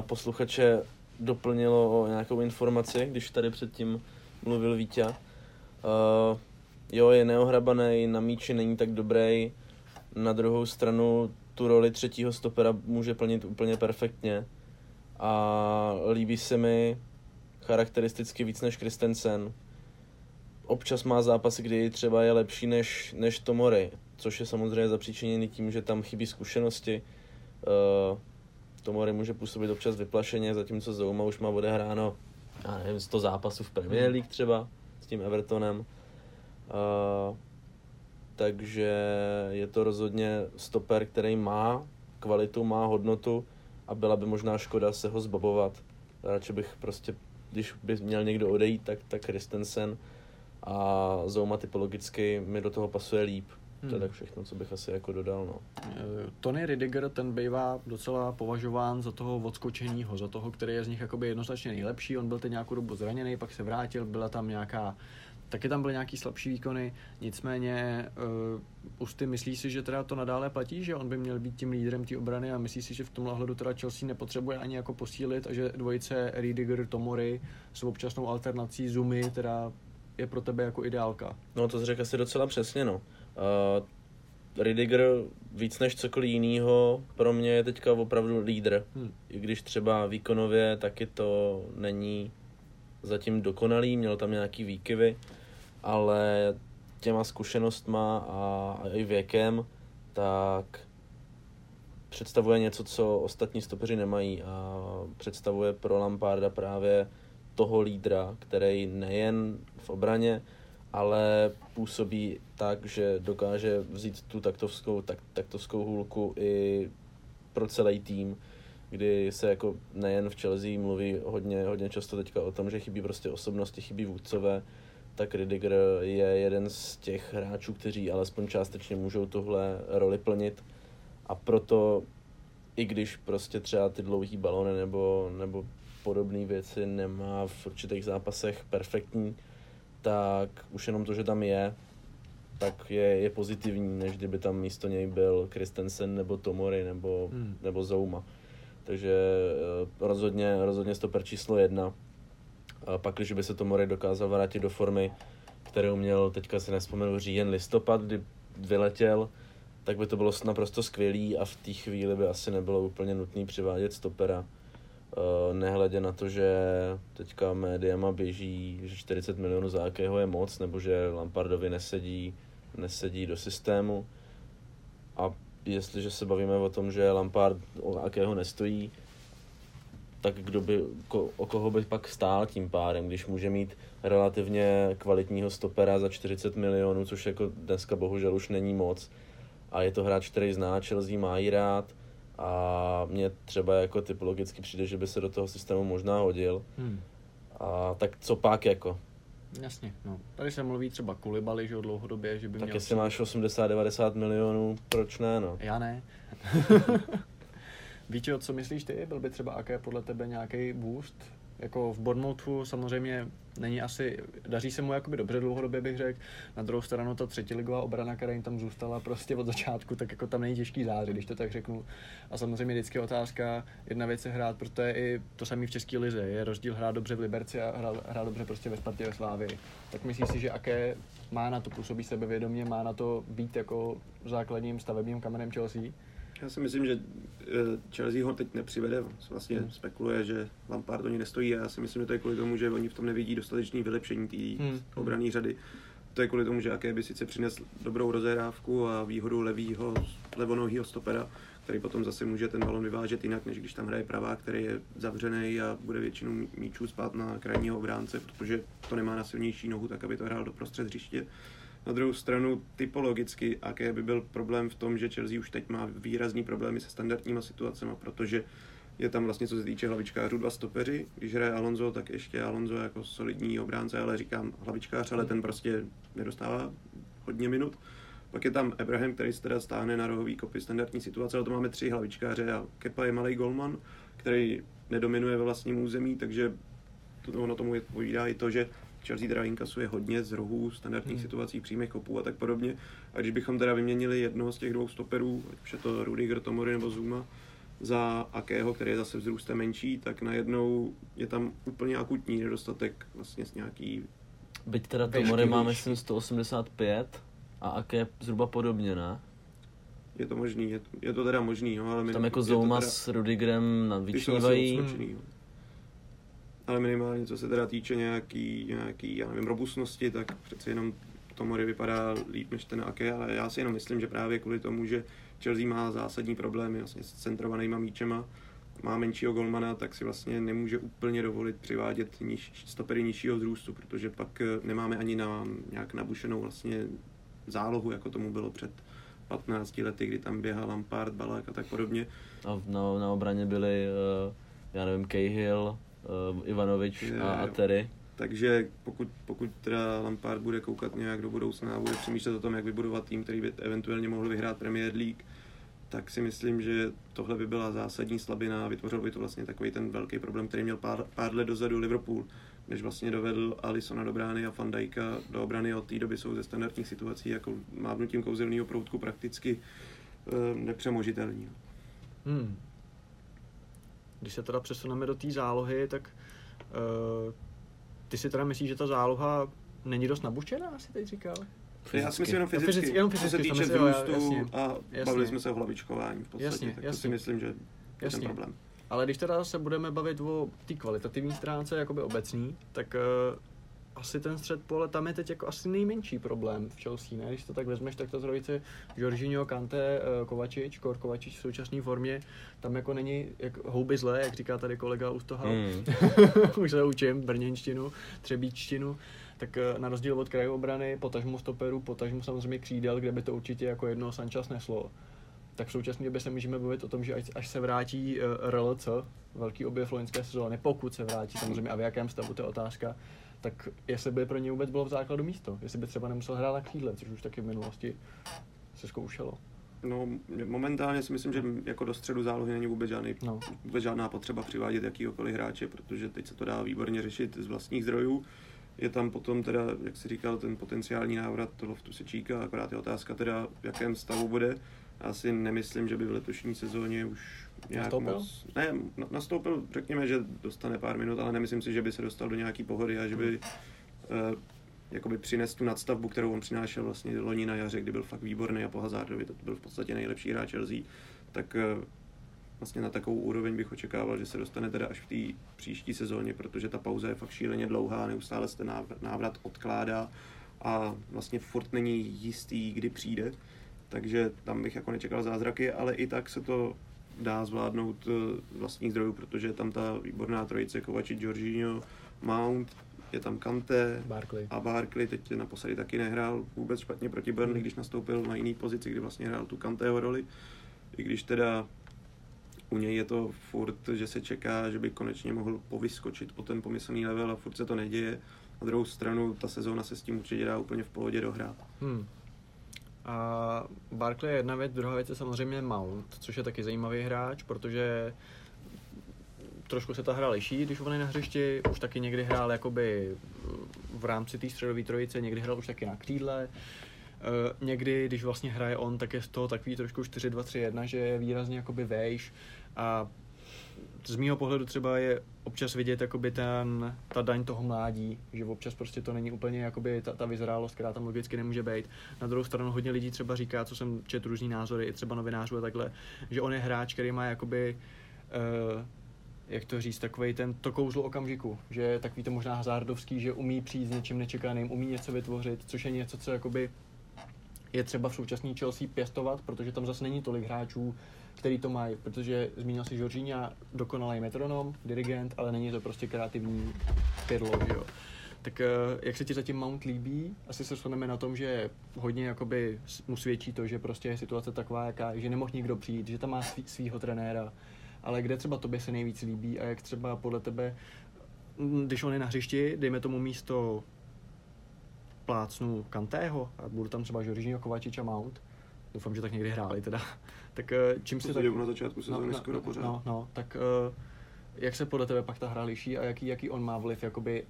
posluchače doplnilo o nějakou informaci, když tady předtím mluvil Vítě. Uh, jo, je neohrabaný, na míči není tak dobrý, na druhou stranu tu roli třetího stopera může plnit úplně perfektně a líbí se mi charakteristicky víc než Kristensen. Občas má zápasy, kdy třeba je lepší než, než Tomori, což je samozřejmě zapříčiněný tím, že tam chybí zkušenosti. Uh, Tomori může působit občas vyplašeně, zatímco Zouma už má odehráno, já nevím, 100 zápasů v Premier hmm. League třeba s tím Evertonem. Uh, takže je to rozhodně stoper, který má kvalitu, má hodnotu a byla by možná škoda se ho zbabovat. Radši bych prostě, když by měl někdo odejít, tak, tak Christensen a Zouma typologicky mi do toho pasuje líp. Hmm. To je hmm. tak všechno, co bych asi jako dodal. No. Tony Ridiger, ten bývá docela považován za toho odskočeního, za toho, který je z nich jakoby jednoznačně nejlepší. On byl teď nějakou dobu zraněný, pak se vrátil, byla tam nějaká Taky tam byly nějaký slabší výkony, nicméně uh, Usty myslí si, že teda to nadále platí, že on by měl být tím lídrem té obrany a myslí si, že v tomhle hledu teda Chelsea nepotřebuje ani jako posílit a že dvojice Riediger, Tomory s občasnou alternací Zumi teda je pro tebe jako ideálka. No to řekl asi docela přesně, no. Uh, Ridiger víc než cokoliv jiného pro mě je teďka opravdu lídr. Hmm. I když třeba výkonově taky to není zatím dokonalý, měl tam nějaký výkyvy, ale těma zkušenostma a, a i věkem, tak představuje něco, co ostatní stopeři nemají a představuje pro Lamparda právě toho lídra, který nejen v obraně, ale působí tak, že dokáže vzít tu taktovskou, tak, taktovskou hůlku i pro celý tým, kdy se jako nejen v Chelsea mluví hodně, hodně často teďka o tom, že chybí prostě osobnosti, chybí vůdcové, tak Ridiger je jeden z těch hráčů, kteří alespoň částečně můžou tuhle roli plnit a proto i když prostě třeba ty dlouhý balony nebo, nebo podobné věci nemá v určitých zápasech perfektní, tak už jenom to, že tam je, tak je, je pozitivní, než kdyby tam místo něj byl Christensen nebo Tomori nebo, hmm. nebo Zouma. Takže eh, rozhodně, rozhodně stoper číslo jedna. Pak, když by se Tomori dokázal vrátit do formy, kterou měl, teďka si nespomenu, říjen, listopad, kdy vyletěl, tak by to bylo naprosto skvělý a v té chvíli by asi nebylo úplně nutné přivádět stopera. Eh, nehledě na to, že teďka médiama běží, že 40 milionů za jakého je moc, nebo že Lampardovi nesedí, nesedí do systému. A jestliže se bavíme o tom, že Lampard o jakého nestojí, tak kdo by, ko, o koho by pak stál tím pádem, když může mít relativně kvalitního stopera za 40 milionů, což jako dneska bohužel už není moc. A je to hráč, který zná Chelsea, má jí rád, a mně třeba jako typologicky přijde, že by se do toho systému možná hodil. Hmm. A tak co pak jako? Jasně, no. Tady se mluví třeba Kulibali, že o dlouhodobě, že by tak měl... jestli máš 80-90 milionů, proč ne, no? Já ne. [LAUGHS] Víš, co myslíš ty? Byl by třeba aké podle tebe nějaký boost jako v Bournemouthu samozřejmě není asi, daří se mu jakoby dobře dlouhodobě bych řekl, na druhou stranu ta třetí ligová obrana, která jim tam zůstala prostě od začátku, tak jako tam není těžký záři, když to tak řeknu. A samozřejmě vždycky otázka, jedna věc je hrát, protože i to samé v České lize, je rozdíl hrát dobře v Liberci a hrát, hrát dobře prostě ve Spartě ve Slávii. Tak myslíš si, že aké má na to působí sebevědomě, má na to být jako základním stavebním kamenem Chelsea? Já si myslím, že eh, Chelsea ho teď nepřivede. Vlastně hmm. spekuluje, že Lampard o ní nestojí a já si myslím, že to je kvůli tomu, že oni v tom nevidí dostatečný vylepšení té hmm. obrané řady. To je kvůli tomu, že Aké by sice přinesl dobrou rozehrávku a výhodu levýho, levonohýho stopera, který potom zase může ten balon vyvážet jinak, než když tam hraje pravá, který je zavřený a bude většinu míčů spát na krajního obránce, protože to nemá na silnější nohu, tak aby to hrál do prostřed hřiště. Na druhou stranu typologicky, jaké by byl problém v tom, že Chelsea už teď má výrazný problémy se standardníma situacemi, protože je tam vlastně, co se týče hlavičkářů, dva stopeři. Když hraje Alonso, tak ještě Alonso jako solidní obránce, ale říkám hlavičkář, ale ten prostě nedostává hodně minut. Pak je tam Abraham, který se teda stáhne na rohový kopy standardní situace, ale to máme tři hlavičkáře a Kepa je malý golman, který nedominuje ve vlastním území, takže ono tomu povídá i to, že Chelsea teda inkasuje hodně z rohů, standardních hmm. situací, přímých kopů a tak podobně. A když bychom teda vyměnili jednoho z těch dvou stoperů, ať už je to Rudiger, Tomori nebo Zuma, za Akého, který je zase vzrůstem menší, tak najednou je tam úplně akutní nedostatek vlastně s nějaký... Byť teda Tomori má myslím 185 a Aké zhruba podobně, ne? Je to možný, je to, je to teda možný, no, ale... Tam jako Zouma teda, s Rudigerem vyčnívají ale minimálně co se teda týče nějaký, nějaký já nevím, robustnosti, tak přeci jenom Tomori vypadá líp než ten Ake, ale já si jenom myslím, že právě kvůli tomu, že Chelsea má zásadní problémy vlastně s centrovanýma míčema, má menšího golmana, tak si vlastně nemůže úplně dovolit přivádět niž, stopery nižšího vzrůstu, protože pak eh, nemáme ani na nějak nabušenou vlastně zálohu, jako tomu bylo před 15 lety, kdy tam běhal Lampard, Balák a tak podobně. A na, na obraně byli, uh, já nevím, Cahill, uh, Ivanovič je, a, a Terry. Takže pokud, pokud teda Lampard bude koukat nějak do budoucna a bude přemýšlet o tom, jak vybudovat tým, který by eventuálně mohl vyhrát Premier League, tak si myslím, že tohle by byla zásadní slabina a vytvořil by to vlastně takový ten velký problém, který měl pár, pár let dozadu Liverpool, než vlastně dovedl Alisona do brány a Van Dijka do obrany od té doby jsou ze standardních situací jako mávnutím kouzelného proutku prakticky e, nepřemožitelný. Hmm. Když se teda přesuneme do té zálohy, tak uh, ty si teda myslíš, že ta záloha není dost nabušená, asi teď říkal? Fyzicky. Já si myslím jenom fyzicky, no, fyzicky, jenom fyzicky co se týče vzrůstu a jasně. bavili jsme se o hlavičkování v podstatě, jasně, tak jasně. to si myslím, že je ten problém. Ale když teda se budeme bavit o té kvalitativní stránce, jakoby obecný, tak uh, asi ten střed pole tam je teď jako asi nejmenší problém v Chelsea, ne? Když to tak vezmeš, tak to trojice Jorginho, Kante, eh, Kovačič, Kor Kovačič v současné formě, tam jako není jak houby zlé, jak říká tady kolega Ustohal. Mm. [LAUGHS] Už se učím brněnštinu, třebíčtinu tak eh, na rozdíl od krajů obrany, potažmu stoperu, potažmu samozřejmě křídel, kde by to určitě jako jedno Sančas neslo, tak v současné době se můžeme bavit o tom, že až, až se vrátí uh, eh, RLC, velký objev loňské sezóny, pokud se vrátí samozřejmě a v jakém stavu, to je otázka, tak jestli by pro ně vůbec bylo v základu místo, jestli by třeba nemusel hrát na křídle, což už taky v minulosti se zkoušelo. No, momentálně si myslím, že jako do středu zálohy není vůbec, žádný, no. vůbec žádná potřeba přivádět jakýkoliv hráče, protože teď se to dá výborně řešit z vlastních zdrojů. Je tam potom teda, jak si říkal, ten potenciální návrat loftu se číka, akorát je otázka teda, v jakém stavu bude. Já si nemyslím, že by v letošní sezóně už nějak nastoupil? moc... Ne, nastoupil, řekněme, že dostane pár minut, ale nemyslím si, že by se dostal do nějaký pohody a že by uh, jakoby přines tu nadstavbu, kterou on přinášel vlastně loni na jaře, kdy byl fakt výborný a po Hazardovi to byl v podstatě nejlepší hráč Chelsea, tak uh, vlastně na takovou úroveň bych očekával, že se dostane teda až v té příští sezóně, protože ta pauza je fakt šíleně dlouhá, neustále se ten návrat odkládá a vlastně furt není jistý, kdy přijde, takže tam bych jako nečekal zázraky, ale i tak se to dá zvládnout eh, vlastních zdrojů, protože je tam ta výborná trojice Kovači, Jorginho, Mount, je tam Kante Barkley. a Barkley teď naposledy taky nehrál vůbec špatně proti Burnley, hmm. když nastoupil na jiný pozici, kdy vlastně hrál tu Kanteho roli, i když teda u něj je to furt, že se čeká, že by konečně mohl povyskočit po ten pomyslný level a furt se to neděje. Na druhou stranu ta sezóna se s tím určitě dá úplně v pohodě dohrát. Hmm. A Barkley je jedna věc, druhá věc je samozřejmě Mount, což je taky zajímavý hráč, protože trošku se ta hra liší, když on je na hřišti, už taky někdy hrál jakoby v rámci té středové trojice, někdy hrál už taky na křídle, Uh, někdy, když vlastně hraje on, tak je z toho takový trošku 4-2-3-1, že je výrazně jakoby vejš a z mýho pohledu třeba je občas vidět jakoby ten, ta daň toho mládí, že občas prostě to není úplně jakoby ta, ta vyzrálost, která tam logicky nemůže být. Na druhou stranu hodně lidí třeba říká, co jsem četl různý názory, i třeba novinářů a takhle, že on je hráč, který má jakoby uh, jak to říct, takový ten to kouzlo okamžiku, že je takový to možná hazardovský, že umí přijít s něčím nečekaným, umí něco vytvořit, což je něco, co jakoby je třeba v současné Chelsea pěstovat, protože tam zase není tolik hráčů, který to mají, protože zmínil si Jorginha, dokonalý metronom, dirigent, ale není to prostě kreativní pirlo, jo. Tak eh, jak se ti zatím Mount líbí? Asi se shodneme na tom, že hodně jakoby mu svědčí to, že prostě je situace taková, jaká, že nemohl nikdo přijít, že tam má svý, svýho trenéra, ale kde třeba tobě se nejvíc líbí a jak třeba podle tebe, když on je na hřišti, dejme tomu místo plácnu Kantého a budu tam třeba Žoržího Kovačič a Mount, doufám, že tak někdy hráli teda, [LAUGHS] tak eh, čím si tak... na začátku sezóny no, skoro pořád. No, no, tak uh, jak se podle tebe pak ta hra liší a jaký, jaký on má vliv, jakoby,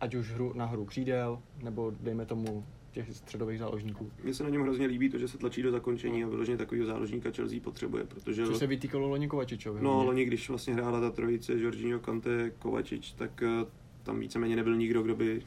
ať už hru, na hru křídel, nebo dejme tomu těch středových záložníků. Mně se na něm hrozně líbí to, že se tlačí do zakončení a vyloženě takového záložníka Chelsea potřebuje, protože... Což se vytýkalo loni Kovačičovi. No, loni, když vlastně hrála ta trojice Jorginho, Kante, Kovačič, tak eh, tam víceméně nebyl nikdo, kdo by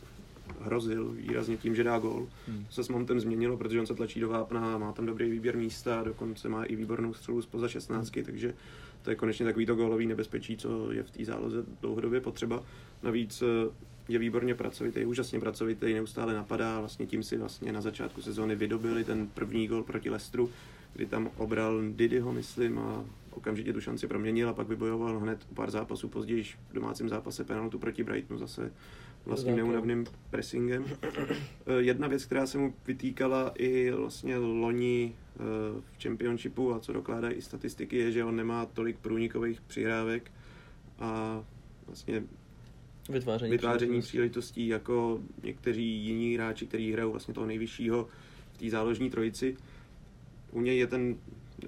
hrozil výrazně tím, že dá gól. Hmm. To se s Montem změnilo, protože on se tlačí do vápna, má tam dobrý výběr místa, dokonce má i výbornou střelu spoza 16, Hmm. takže to je konečně takový to gólový nebezpečí, co je v té záloze dlouhodobě potřeba. Navíc eh, je výborně pracovitý, úžasně pracovitý, neustále napadá, vlastně tím si vlastně na začátku sezóny vydobili ten první gol proti Lestru, kdy tam obral Didyho, myslím, a okamžitě tu šanci proměnil a pak vybojoval hned o pár zápasů později v domácím zápase penaltu proti Brightonu zase vlastním Exactly. neunavným pressingem. [CLEARS THROAT] Eh, Jedna věc, která se mu vytýkala i vlastně loni eh, v Championshipu a co dokládají i statistiky, je, že on nemá tolik průnikových přihrávek a vlastně Vytváření, vytváření příležitostí. příležitostí jako někteří jiní hráči, kteří hrajou vlastně toho nejvyššího v té záložní trojici. U něj je ten,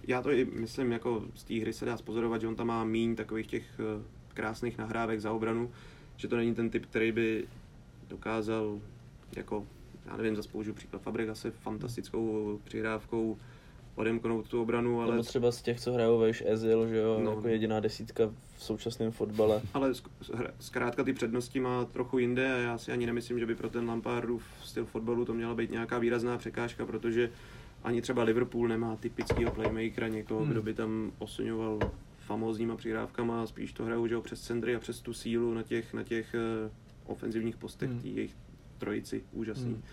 já to i myslím, jako z té hry se dá spozorovat, že on tam má míň takových těch eh, krásných nahrávek za obranu, že to není ten typ, který by dokázal jako, já nevím, zase použiju příklad Fabregas fantastickou přihrávkou odemknout tu obranu, ale Nebo třeba z těch, co hrajou vejš Ezil, že jo, No. jako jediná desítka v současném fotbale. Ale zkrátka ty přednosti má trochu jinde a já si ani nemyslím, že by pro ten Lampardův styl fotbalu to měla být nějaká výrazná překážka, protože ani třeba Liverpool nemá typického playmakera, někoho, Hmm. kdo by tam osuňoval famózníma přihrávkama, spíš to hrajou že jo, přes centry a přes tu sílu na těch, na těch uh, ofenzivních postech, hmm. jejich trojici, úžasný. Hmm.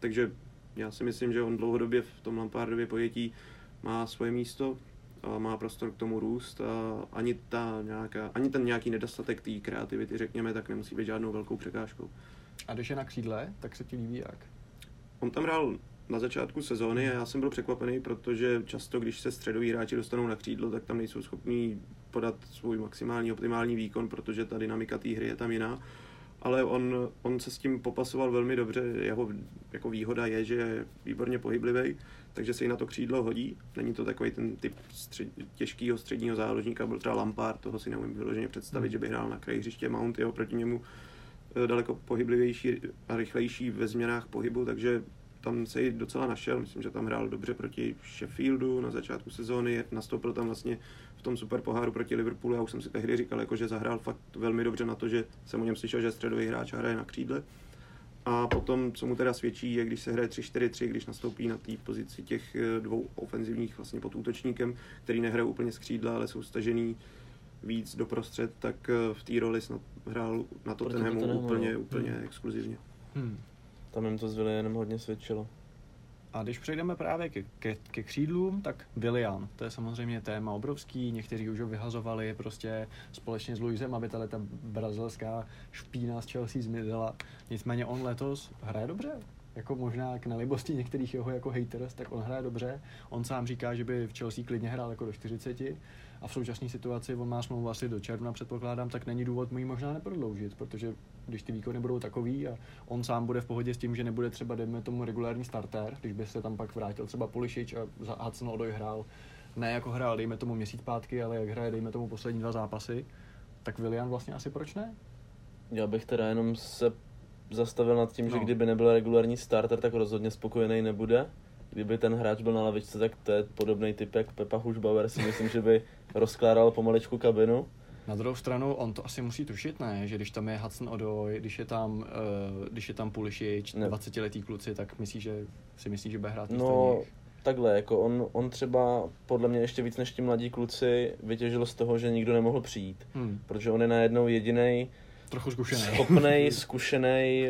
Takže já si myslím, že on dlouhodobě v tom Lampardově pojetí má svoje místo a má prostor k tomu růst a ani, ta nějaká, ani ten nějaký nedostatek té kreativity, řekněme, tak nemusí být žádnou velkou překážkou. A když je na křídle, tak se ti líbí jak? On tam hrál na začátku sezóny a já jsem byl překvapený, protože často, když se středoví hráči dostanou na křídlo, tak tam nejsou schopní podat svůj maximální optimální výkon, protože ta dynamika té hry je tam jiná. Ale on, on se s tím popasoval velmi dobře. Jeho jako výhoda je, že je výborně pohyblivý, takže se i na to křídlo hodí. Není to takový ten typ střed, těžkého středního záložníka, byl třeba Lampard, toho si neumím vyloženě představit, Hmm. že by hrál na kraji hřiště Mount, jeho proti němu eh, daleko pohyblivější a rychlejší ve změnách pohybu, takže tam se i docela našel. Myslím, že tam hrál dobře proti Sheffieldu na začátku sezóny, nastoupil tam vlastně v tom super poháru proti Liverpoolu. Já už jsem si tehdy říkal, jako, že zahrál fakt velmi dobře na to, že jsem o něm slyšel, že je středový hráč a hraje na křídle. A potom, co mu teda svědčí, je, když se hraje 3-4-3, když nastoupí na té pozici těch eh, dvou ofenzivních vlastně pod útočníkem, který nehrajou úplně z křídla, ale jsou stažený víc doprostřed, tak eh, v té roli snad hrál na Tottenhamu Tottenhamu, úplně, no. úplně Hmm. exkluzivně. Hmm. Tam jim to s Willianem hodně svědčilo. A když přejdeme právě ke, ke, ke křídlům, tak Willian, to je samozřejmě téma obrovský, někteří už ho vyhazovali prostě společně s Luisem, aby tady ta brazilská špína z Chelsea zmizela. Nicméně on letos hraje dobře. Jako možná k nelibosti některých jeho jako haters, tak on hraje dobře. On sám říká, že by v Chelsea klidně hrál jako do 40 a v současné situaci on má smlouvu asi do června, předpokládám, tak není důvod mu ji možná neprodloužit, protože když ty výkony budou takový a on sám bude v pohodě s tím, že nebude třeba, dejme tomu, regulární starter, když by se tam pak vrátil třeba Pulišič a za Hudson Odoj hrál, ne jako hrál, dejme tomu měsíc pátky, ale jak hraje, dejme tomu poslední dva zápasy, tak William vlastně asi proč ne? Já bych teda jenom se zastavil nad tím, že No. kdyby nebyl regulární starter, tak rozhodně spokojený nebude. Kdyby ten hráč byl na lavičce, tak to je podobný typ jak Pepa Hušbauer, si myslím, že by rozkládal pomaličku kabinu. Na druhou stranu, on to asi musí tušit, ne? Že když tam je Hudson Odoj, když je tam, uh, když je tam Pulišič, Ne. 20-letý kluci, tak myslí, že si myslí, že bude hrát No, takhle, jako on, on třeba podle mě ještě víc než ti mladí kluci vytěžil z toho, že nikdo nemohl přijít. Hmm. Protože on je najednou jediný Trochu zkušený. schopný, [LAUGHS] zkušený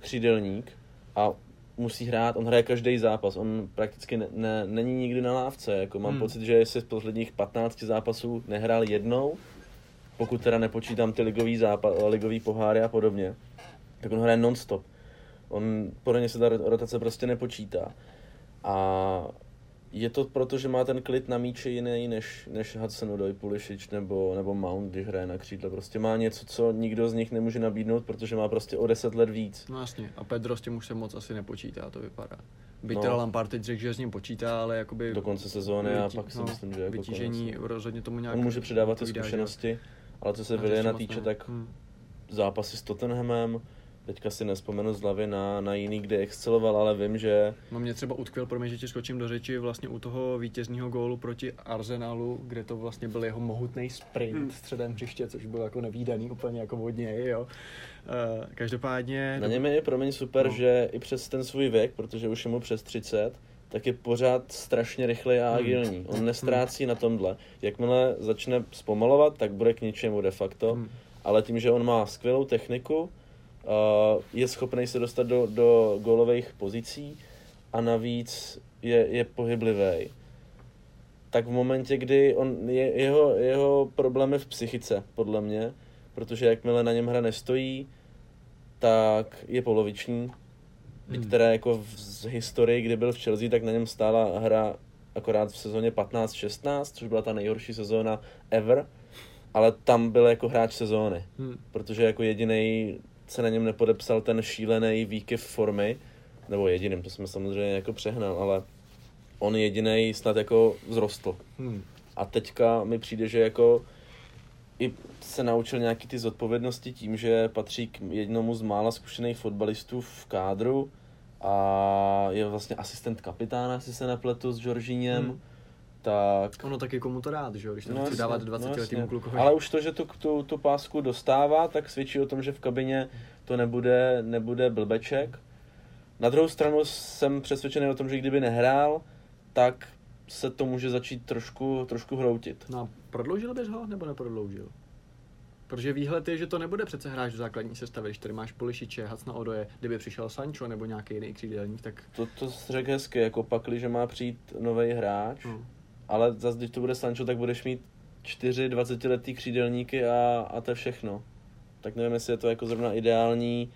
křídelník a musí hrát, on hraje každý zápas, on prakticky ne, ne, není nikdy na lávce, jako mám Hmm. pocit, že jestli z posledních 15 zápasů nehrál jednou, pokud teda nepočítám ty ligový, zápa- ligový poháry a podobně, tak on hraje non-stop. On, podle mě se ta rotace prostě nepočítá. A je to proto, že má ten klid na míči jiný než, než Hudson Odoi, Pulisic nebo, nebo Mount, když hraje na křídle. Prostě má něco, co nikdo z nich nemůže nabídnout, protože má prostě o 10 let víc. No jasně, a Pedro s tím už se moc asi nepočítá, to vypadá. Byť No. teda Lampard teď řekl, že s ním počítá, ale jakoby... Do konce sezóny a vytí- pak si no, myslím, že jako Vytížení konec. rozhodně tomu nějak... On může předávat ty odpovídá, že zkušenosti, ale co se A Viliana moc týče, tak Hmm. zápasy s Tottenhamem, teďka si nespomenu z hlavy na, na jiný, kde exceloval, ale vím, že No mě třeba utkvěl, promiň, že ti skočím do řeči, vlastně u toho vítězního gólu proti Arsenalu, kde to vlastně byl jeho mohutný sprint Hmm. středem hřiště, což byl jako nevýdaný úplně jako od něj, jo. Uh, každopádně... na něm je promiň super, No. že i přes ten svůj věk, protože už je mu přes 30, tak je pořád strašně rychlý a Hmm. agilní. On nestrácí na tomhle. Jakmile začne zpomalovat, tak bude k ničemu de facto. Hmm. ale tím, že on má skvělou techniku, je schopný se dostat do, do gólových pozicí a navíc je, je pohyblivý. Tak v momentě, kdy on, je, jeho, jeho problém je v psychice, podle mě, protože jakmile na něm hra nestojí, tak je poloviční. Hmm. Které jako v z historii, kdy byl v Chelsea, tak na něm stála hra akorát v sezóně 15-16, což byla ta nejhorší sezóna ever, ale tam byl jako hráč sezóny, Hmm. protože jako jediný se na něm nepodepsal ten šílený výkyv formy, nebo jediným, to jsme samozřejmě jako přehnal, ale on jediný snad jako vzrostl. Hmm. A teďka mi přijde, že jako i se naučil nějaký ty zodpovědnosti tím, že patří k jednomu z mála zkušených fotbalistů v kádru a je vlastně asistent kapitána, jestli se nepletu, s Jorginhem. Hmm. Tak Ono taky komu to rád, že jo, když to No no, chci jasně, dávat no 20 jasně. letýmu klukovi. Ale už to, že tu, tu, tu pásku dostává, tak svědčí o tom, že v kabině to nebude, nebude blbeček. Na druhou stranu jsem přesvědčený o tom, že kdyby nehrál, tak se to může začít trošku, trošku hroutit. No a prodloužil bys ho, nebo neprodloužil? Protože výhled je, že to nebude přece hráč do základní sestavy, když tady máš Polišiče, Hacna Odoje, kdyby přišel Sancho nebo nějaký jiný křídelník, tak To, to řekl hezky, jako pakli, že má přijít nový hráč, no. Ale zase, když to bude Sancho, tak budeš mít čtyři 20-letý křídelníky a, a to je všechno. Tak nevím, jestli je to jako zrovna ideální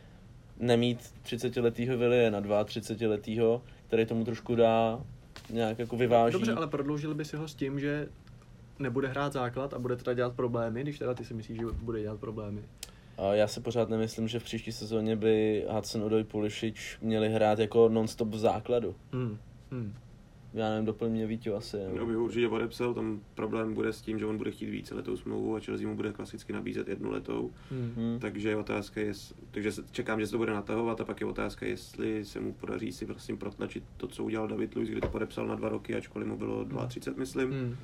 nemít 30-letýho Viliena, 32-letýho, který tomu trošku dá nějak jako vyváží. Dobře, ale prodloužil by si ho s tím, že nebude hrát základ a bude teda dělat problémy, když teda ty si myslíš, že bude dělat problémy. A já si pořád nemyslím, že v příští sezóně by Hudson Odoi Pulišič měli hrát jako non-stop v základu. Hmm. Hmm. Já nevím, doplň mě Víťo asi. No, Nebo... bych ho určitě podepsal, tam problém bude s tím, že on bude chtít více letou smlouvu a Chelsea mu bude klasicky nabízet jednu letou. Hmm. Hmm. Takže je otázka, jest, takže čekám, že se to bude natahovat a pak je otázka, jestli se mu podaří si vlastně protlačit to, co udělal David Luiz, kdy to podepsal na dva roky, ačkoliv mu bylo 32, myslím. Hmm.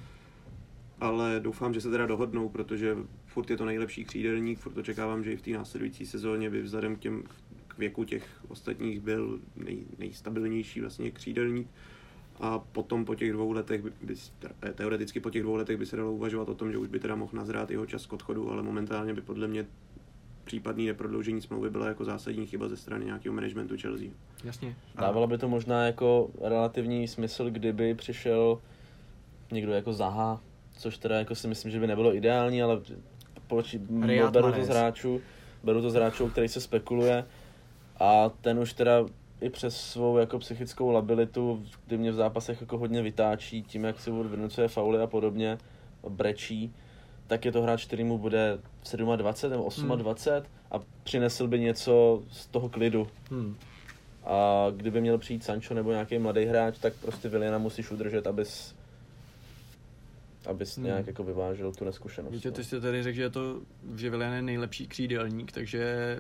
Ale doufám, že se teda dohodnou, protože furt je to nejlepší křídelník, furt očekávám, že i v té následující sezóně by vzhledem k, těm, k věku těch ostatních byl nej, nejstabilnější vlastně křídelník. A potom po těch dvou letech, by, te- teoreticky po těch dvou letech by se dalo uvažovat o tom, že už by teda mohl nazrát jeho čas k odchodu, ale momentálně by podle mě případný neprodloužení smlouvy byla jako zásadní chyba ze strany nějakého managementu Chelsea. Jasně. A- Dávalo by to možná jako relativní smysl, kdyby přišel někdo jako Zaha, což teda jako si myslím, že by nebylo ideální, ale poči, beru to z hráčů, beru to z hráčů, o který se spekuluje a ten už teda i přes svou jako psychickou labilitu, kdy mě v zápasech jako hodně vytáčí tím, jak si vynucuje fauly a podobně, brečí, tak je to hráč, který mu bude 27 nebo 28 a přinesl by něco z toho klidu. Hmm. A kdyby měl přijít Sancho nebo nějaký mladý hráč, tak prostě Viliana musíš udržet, abys, abys Hmm. nějak jako vyvážil tu neskušenost. Víte, no. ty jsi tady řekl, že je to, že Willian je nejlepší křídelník, takže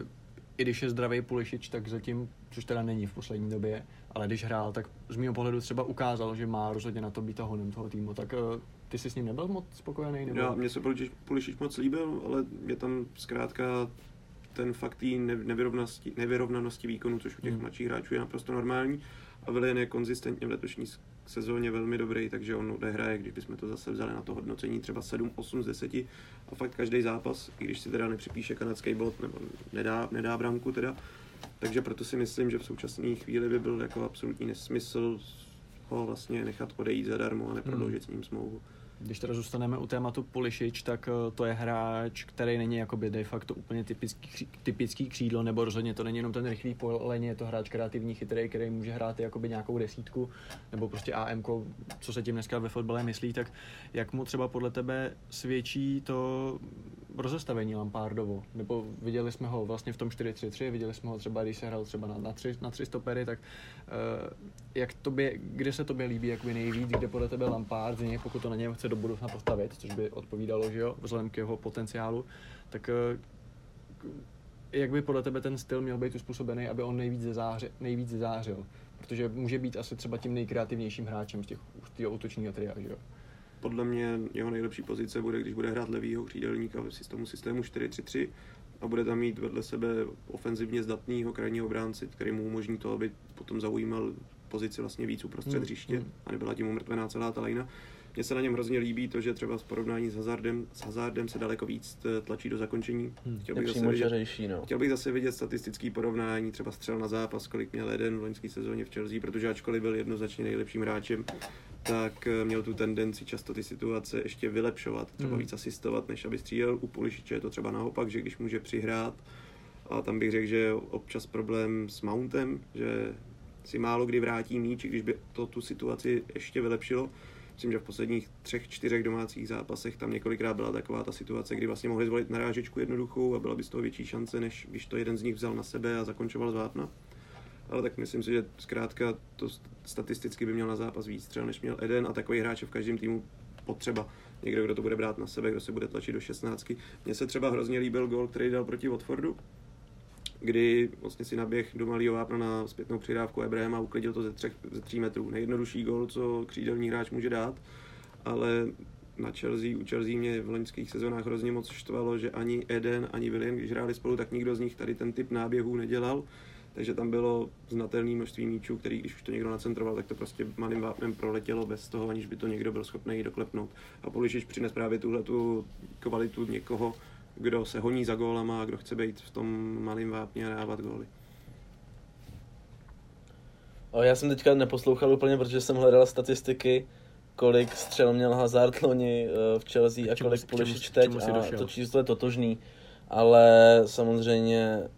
i když je zdravý Pulišič, tak zatím, což teda není v poslední době, ale když hrál, tak z mého pohledu třeba ukázal, že má rozhodně na to být tahonem toho týmu, tak eh, ty jsi s ním nebyl moc spokojený? Nebo... Já, mně se Pulišič, Pulišič moc líbil, ale je tam zkrátka ten fakt té ne- nevyrovnanosti, nevyrovnanosti výkonu, což u těch Hmm. mladších hráčů je naprosto normální. A Willian je konzistentně v letošní s- sezóně velmi dobrý, takže on odehraje, když bychom to zase vzali na to hodnocení, třeba 7, 8 z 10 a fakt každý zápas, i když si teda nepřipíše kanadský bod nebo nedá, nedá branku teda, takže proto si myslím, že v současné chvíli by byl jako absolutní nesmysl ho vlastně nechat odejít zadarmo a neprodloužit s ním smlouvu. Když teda zůstaneme u tématu Polišič, tak eh, to je hráč, který není jakoby de facto úplně typický, typický křídlo, nebo rozhodně to není jenom ten rychlý poleně, je to hráč kreativní, chytrý, který může hrát jakoby nějakou desítku, nebo prostě AM, co se tím dneska ve fotbale myslí, tak jak mu třeba podle tebe svědčí to rozestavení Lampardovo, nebo viděli jsme ho vlastně v tom 4-3-3, viděli jsme ho třeba, když se hrál třeba na, na, tři, na tři stopery, tak uh, jak tobě, kde se tobě líbí jakoby nejvíc, kde podle tebe Lampard, z něj, pokud to na něm chce do budoucna postavit, což by odpovídalo, že jo, vzhledem k jeho potenciálu, tak uh, jak by podle tebe ten styl měl být uspůsobený, aby on nejvíc zářil, nejvíc zářil? Protože může být asi třeba tím nejkreativnějším hráčem z těch, z toho útočního tria, že jo? Podle mě jeho nejlepší pozice bude, když bude hrát levýho křídelníka v tomu systému 4-3-3 a bude tam mít vedle sebe ofenzivně zdatného krajního obránci, který mu umožní to, aby potom zaujímal pozici vlastně víc uprostřed hmm. hřiště hmm. a nebyla tím umrtvená celá ta lajna. Mně se na něm hrozně líbí to, že třeba v porovnání s Hazardem, s Hazardem se daleko víc tlačí do zakončení. Hmm. Chtěl, bych zase vidět, no. chtěl bych zase vidět statistický porovnání, třeba střel na zápas, kolik měl jeden v loňské sezóně v Chelsea, protože ačkoliv byl jednoznačně nejlepším hráčem, tak eh, měl tu tendenci často ty situace ještě vylepšovat, třeba hmm. víc asistovat, než aby střílel. U Pulišiče je to třeba naopak, že když může přihrát, a tam bych řekl, že je občas problém s Mountem, že si málo kdy vrátí míč, když by to tu situaci ještě vylepšilo. Myslím, že v posledních třech, čtyřech domácích zápasech tam několikrát byla taková ta situace, kdy vlastně mohli zvolit narážečku jednoduchou a byla by z toho větší šance, než když to jeden z nich vzal na sebe a zakončoval z vápna ale tak myslím si, že zkrátka to statisticky by měl na zápas víc třeba než měl Eden a takový hráč v každém týmu potřeba. Někdo, kdo to bude brát na sebe, kdo se bude tlačit do 16. Mně se třeba hrozně líbil gol, který dal proti Watfordu, kdy vlastně si naběh do malého vápna na zpětnou přidávku Ebrahima a uklidil to ze, třech, ze tří metrů. Nejjednodušší gol, co křídelní hráč může dát, ale na Chelsea, u Chelsea mě v loňských sezónách hrozně moc štvalo, že ani Eden, ani William, když hráli spolu, tak nikdo z nich tady ten typ náběhů nedělal takže tam bylo znatelné množství míčů, který když už to někdo nacentroval, tak to prostě malým vápnem proletělo bez toho, aniž by to někdo byl schopný doklepnout. A Polišič přines právě tuhle tu kvalitu někoho, kdo se honí za gólama a kdo chce být v tom malém vápně a dávat góly. O, já jsem teďka neposlouchal úplně, protože jsem hledal statistiky, kolik střel měl Hazard loni eh, v Chelsea a kolik Pulisic teď a to číslo je totožný. Ale samozřejmě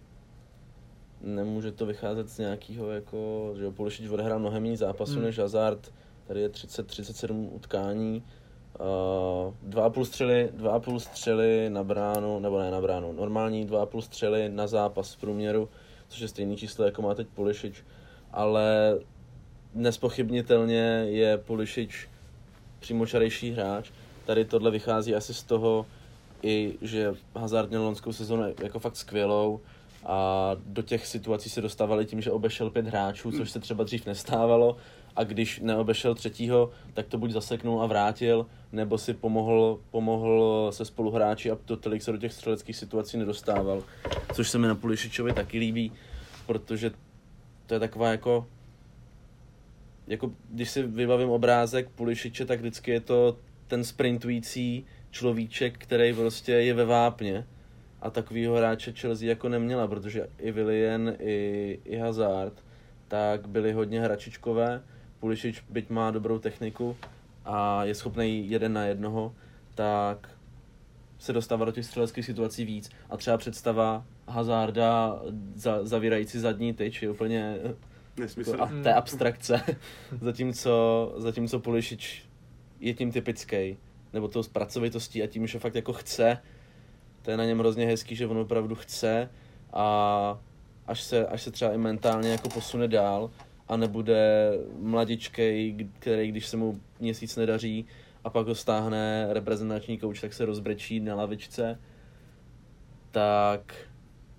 nemůže to vycházet z nějakého, jako, že Pulisic odehrál mnohem méně zápasů hmm. než Hazard, tady je 30-37 utkání, uh, dva a půl střely, dva a půl střely na bránu, nebo ne na bránu, normální dva a půl střely na zápas v průměru, což je stejný číslo, jako má teď Pulisic, ale nespochybnitelně je Pulisic přímočarejší hráč. Tady tohle vychází asi z toho, i že Hazard měl lonskou sezónu jako fakt skvělou, a do těch situací se dostávali tím, že obešel pět hráčů, což se třeba dřív nestávalo a když neobešel třetího, tak to buď zaseknul a vrátil, nebo si pomohl, pomohl se spoluhráči a to tolik se do těch střeleckých situací nedostával, což se mi na Pulišičovi taky líbí, protože to je taková jako jako když si vybavím obrázek Pulišiče, tak vždycky je to ten sprintující človíček, který prostě je ve vápně a takovýho hráče Chelsea jako neměla, protože i Willian, i, i Hazard, tak byli hodně hračičkové. Pulisic, byť má dobrou techniku a je schopný jeden na jednoho, tak se dostává do těch střeleckých situací víc. A třeba představa Hazarda za, zavírající zadní tyč je úplně Nesmysl. a to je abstrakce. [LAUGHS] zatímco, zatímco Pulisic je tím typický, nebo tou pracovitostí a tím, že fakt jako chce to je na něm hrozně hezký, že on opravdu chce a až se, až se třeba i mentálně jako posune dál a nebude mladičkej, který když se mu měsíc nedaří a pak ho stáhne reprezentační kouč, tak se rozbrečí na lavičce, tak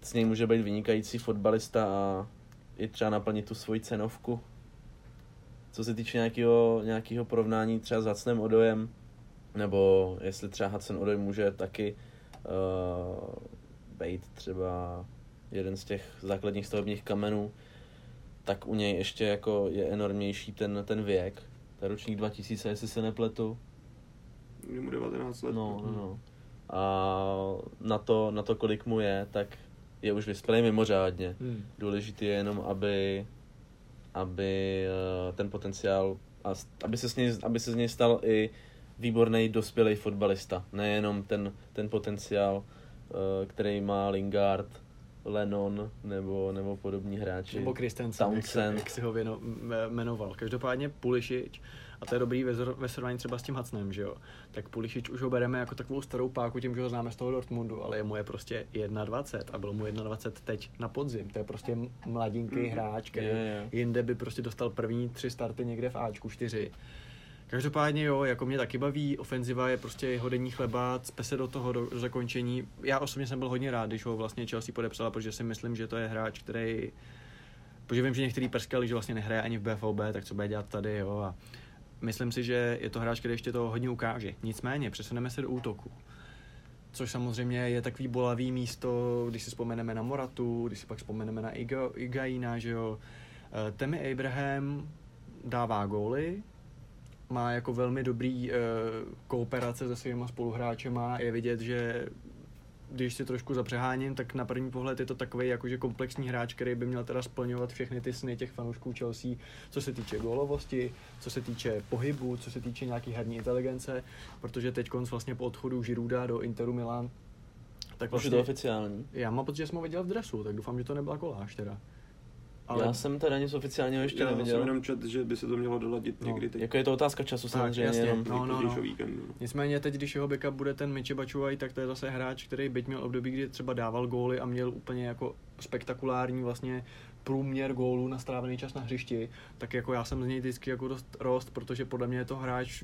s něj může být vynikající fotbalista a i třeba naplnit tu svoji cenovku. Co se týče nějakého, nějakého porovnání třeba s Hacnem Odojem, nebo jestli třeba Hacen Odoj může taky uh, být třeba jeden z těch základních stavebních kamenů, tak u něj ještě jako je enormnější ten, ten věk. To je ročník 2000, jestli se nepletu. Je mu 19 let. No, no, no. A na to, na to, kolik mu je, tak je už vyspělý mimořádně. Hmm. Důležité je jenom, aby, aby uh, ten potenciál, a aby se, z něj, aby se z něj stal i výborný dospělý fotbalista, nejenom ten, ten potenciál, eh, který má Lingard, Lennon nebo, nebo podobní hráči. Nebo Christensen, jak, se, jak si ho věno, jmenoval. Každopádně Pulišič, a to je dobrý ve, ve srovnání třeba s tím Hacnem, že jo, tak Pulišič už ho bereme jako takovou starou páku tím, že ho známe z toho Dortmundu, ale mu je prostě 21 a bylo mu 21 teď na podzim. To je prostě mladinký mm. hráč, který je, je. jinde by prostě dostal první tři starty někde v Ačku 4 Každopádně jo, jako mě taky baví, ofenziva je prostě jeho denní chleba, cpe se do toho do, do zakončení. Já osobně jsem byl hodně rád, když ho vlastně Chelsea podepsala, protože si myslím, že to je hráč, který protože vím, že některý prskali, že vlastně nehraje ani v BFOB, tak co bude dělat tady, jo, a myslím si, že je to hráč, který ještě to hodně ukáže. Nicméně, přesuneme se do útoku. Což samozřejmě je takový bolavý místo, když si vzpomeneme na Moratu, když si pak vzpomeneme na Iga, Igaina, že jo. Eh, Temi Abraham dává góly, má jako velmi dobrý uh, kooperace se svýma spoluhráčema. Je vidět, že když si trošku zapřeháním, tak na první pohled je to takový jakože komplexní hráč, který by měl teda splňovat všechny ty sny těch fanoušků Chelsea, co se týče gólovosti, co se týče pohybu, co se týče nějaký herní inteligence, protože teď vlastně po odchodu Žiruda do Interu Milan tak vlastně, Už je to vlastně oficiální. Já mám pocit, že jsem ho viděl v dresu, tak doufám, že to nebyla koláž teda. Ale... Já jsem teda nic oficiálního ještě já neviděl. Já jsem jenom čet, že by se to mělo doladit no. někdy teď. Jako je to otázka času tak, samozřejmě. Jasně. Jenom. No, no, no. Víkendu. Nicméně teď, když jeho backup bude ten Michi Bačuaj, tak to je zase hráč, který byť měl období, kdy třeba dával góly a měl úplně jako spektakulární vlastně průměr gólů na strávený čas na hřišti, tak jako já jsem z něj vždycky jako dost rost, protože podle mě je to hráč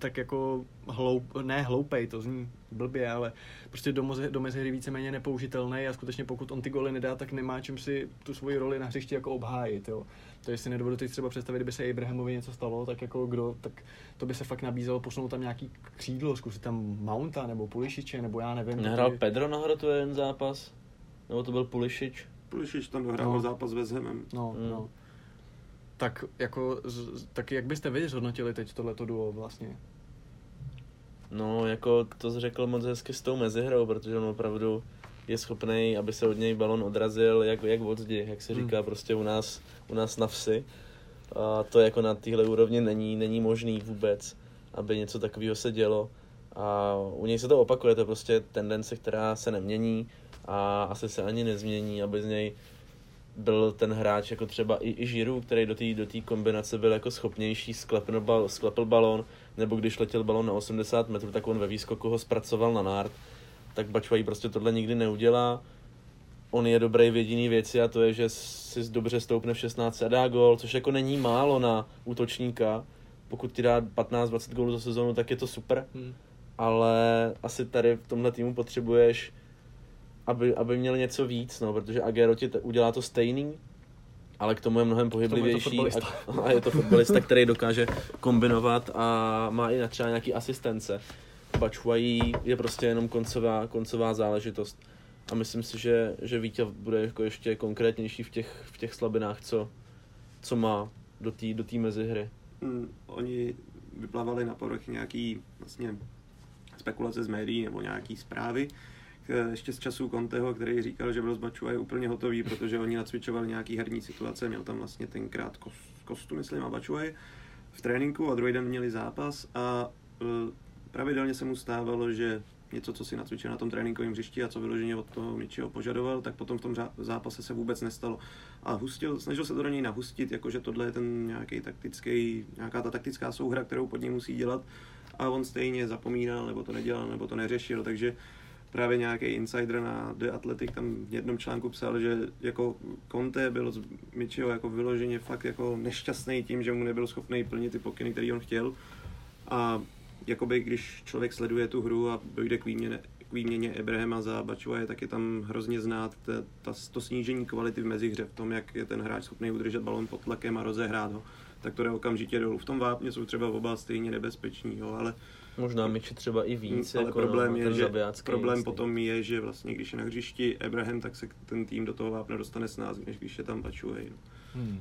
tak jako hloup, ne hloupej, to zní blbě, ale prostě do, moze, do mezihry víceméně nepoužitelný a skutečně pokud on ty goly nedá, tak nemá čím si tu svoji roli na hřišti jako obhájit, jo. To si nedovedu teď třeba představit, kdyby se Abrahamovi něco stalo, tak jako kdo, tak to by se fakt nabízelo posunout tam nějaký křídlo, zkusit tam Mounta nebo Pulišiče, nebo já nevím. Nehrál protože... Pedro na hrotu jeden zápas? Nebo to byl Pulišič? Pulišič tam dohrál no. zápas ve Hemem. No, mm. no. Tak jako, tak jak byste vy zhodnotili teď tohleto duo vlastně? No, jako to řekl moc hezky s tou mezihrou, protože on opravdu je schopný, aby se od něj balon odrazil, jak, jak od zdi, jak se hmm. říká hmm. prostě u nás, u nás na vsi. A to jako na téhle úrovni není, není možný vůbec, aby něco takového se dělo. A u něj se to opakuje, to je prostě tendence, která se nemění a asi se ani nezmění, aby z něj byl ten hráč jako třeba i, i Žiru, který do té do kombinace byl jako schopnější, sklepl, bal, sklepl balon, nebo když letěl balon na 80 metrů, tak on ve výskoku ho zpracoval na nárt, tak Bačvají prostě tohle nikdy neudělá. On je dobrý v jediný věci a to je, že si dobře stoupne v 16 a dá gol, což jako není málo na útočníka. Pokud ti dá 15-20 gólů za sezonu, tak je to super. Hmm. Ale asi tady v tomhle týmu potřebuješ aby, aby měl něco víc, no, protože Agero ti t- udělá to stejný, ale k tomu je mnohem pohyblivější je a, a je to fotbalista, který dokáže kombinovat a má i třeba nějaký asistence. Bačuají je prostě jenom koncová, koncová záležitost. A myslím si, že, že Vítě bude jako ještě konkrétnější v těch, v těch slabinách, co, co má do té do mezihry. Mm, oni vyplavali na povrch nějaký vlastně spekulace z médií nebo nějaký zprávy, ještě z časů Conteho, který říkal, že byl z je úplně hotový, protože oni nacvičovali nějaký herní situace, měl tam vlastně tenkrát kostu, myslím, a Bačuaj v tréninku a druhý den měli zápas a e, pravidelně se mu stávalo, že něco, co si nacvičil na tom tréninkovém hřišti a co vyloženě od toho něčeho požadoval, tak potom v tom zápase se vůbec nestalo. A hustil, snažil se to do něj nahustit, jakože tohle je ten nějaký taktický, nějaká ta taktická souhra, kterou pod ním musí dělat a on stejně zapomínal, nebo to nedělal, nebo to neřešil, takže právě nějaký insider na The Athletic tam v jednom článku psal, že jako Conte byl z Michiho jako vyloženě fakt jako nešťastný tím, že mu nebyl schopný plnit ty pokyny, které on chtěl. A jakoby když člověk sleduje tu hru a dojde k výměně, k výměně Ebrahema za tak je tam hrozně znát ta, ta, to snížení kvality v mezihře, v tom, jak je ten hráč schopný udržet balon pod tlakem a rozehrát ho, tak to jde okamžitě dolů. V tom vápně jsou třeba oba stejně nebezpeční, jo, ale Možná Miči třeba i víc. Ale jako problém, je, že, problém potom je, že vlastně když je na hřišti Abraham, tak se ten tým do toho vápna dostane s nás, než když je tam Bačuhej. No. Hmm.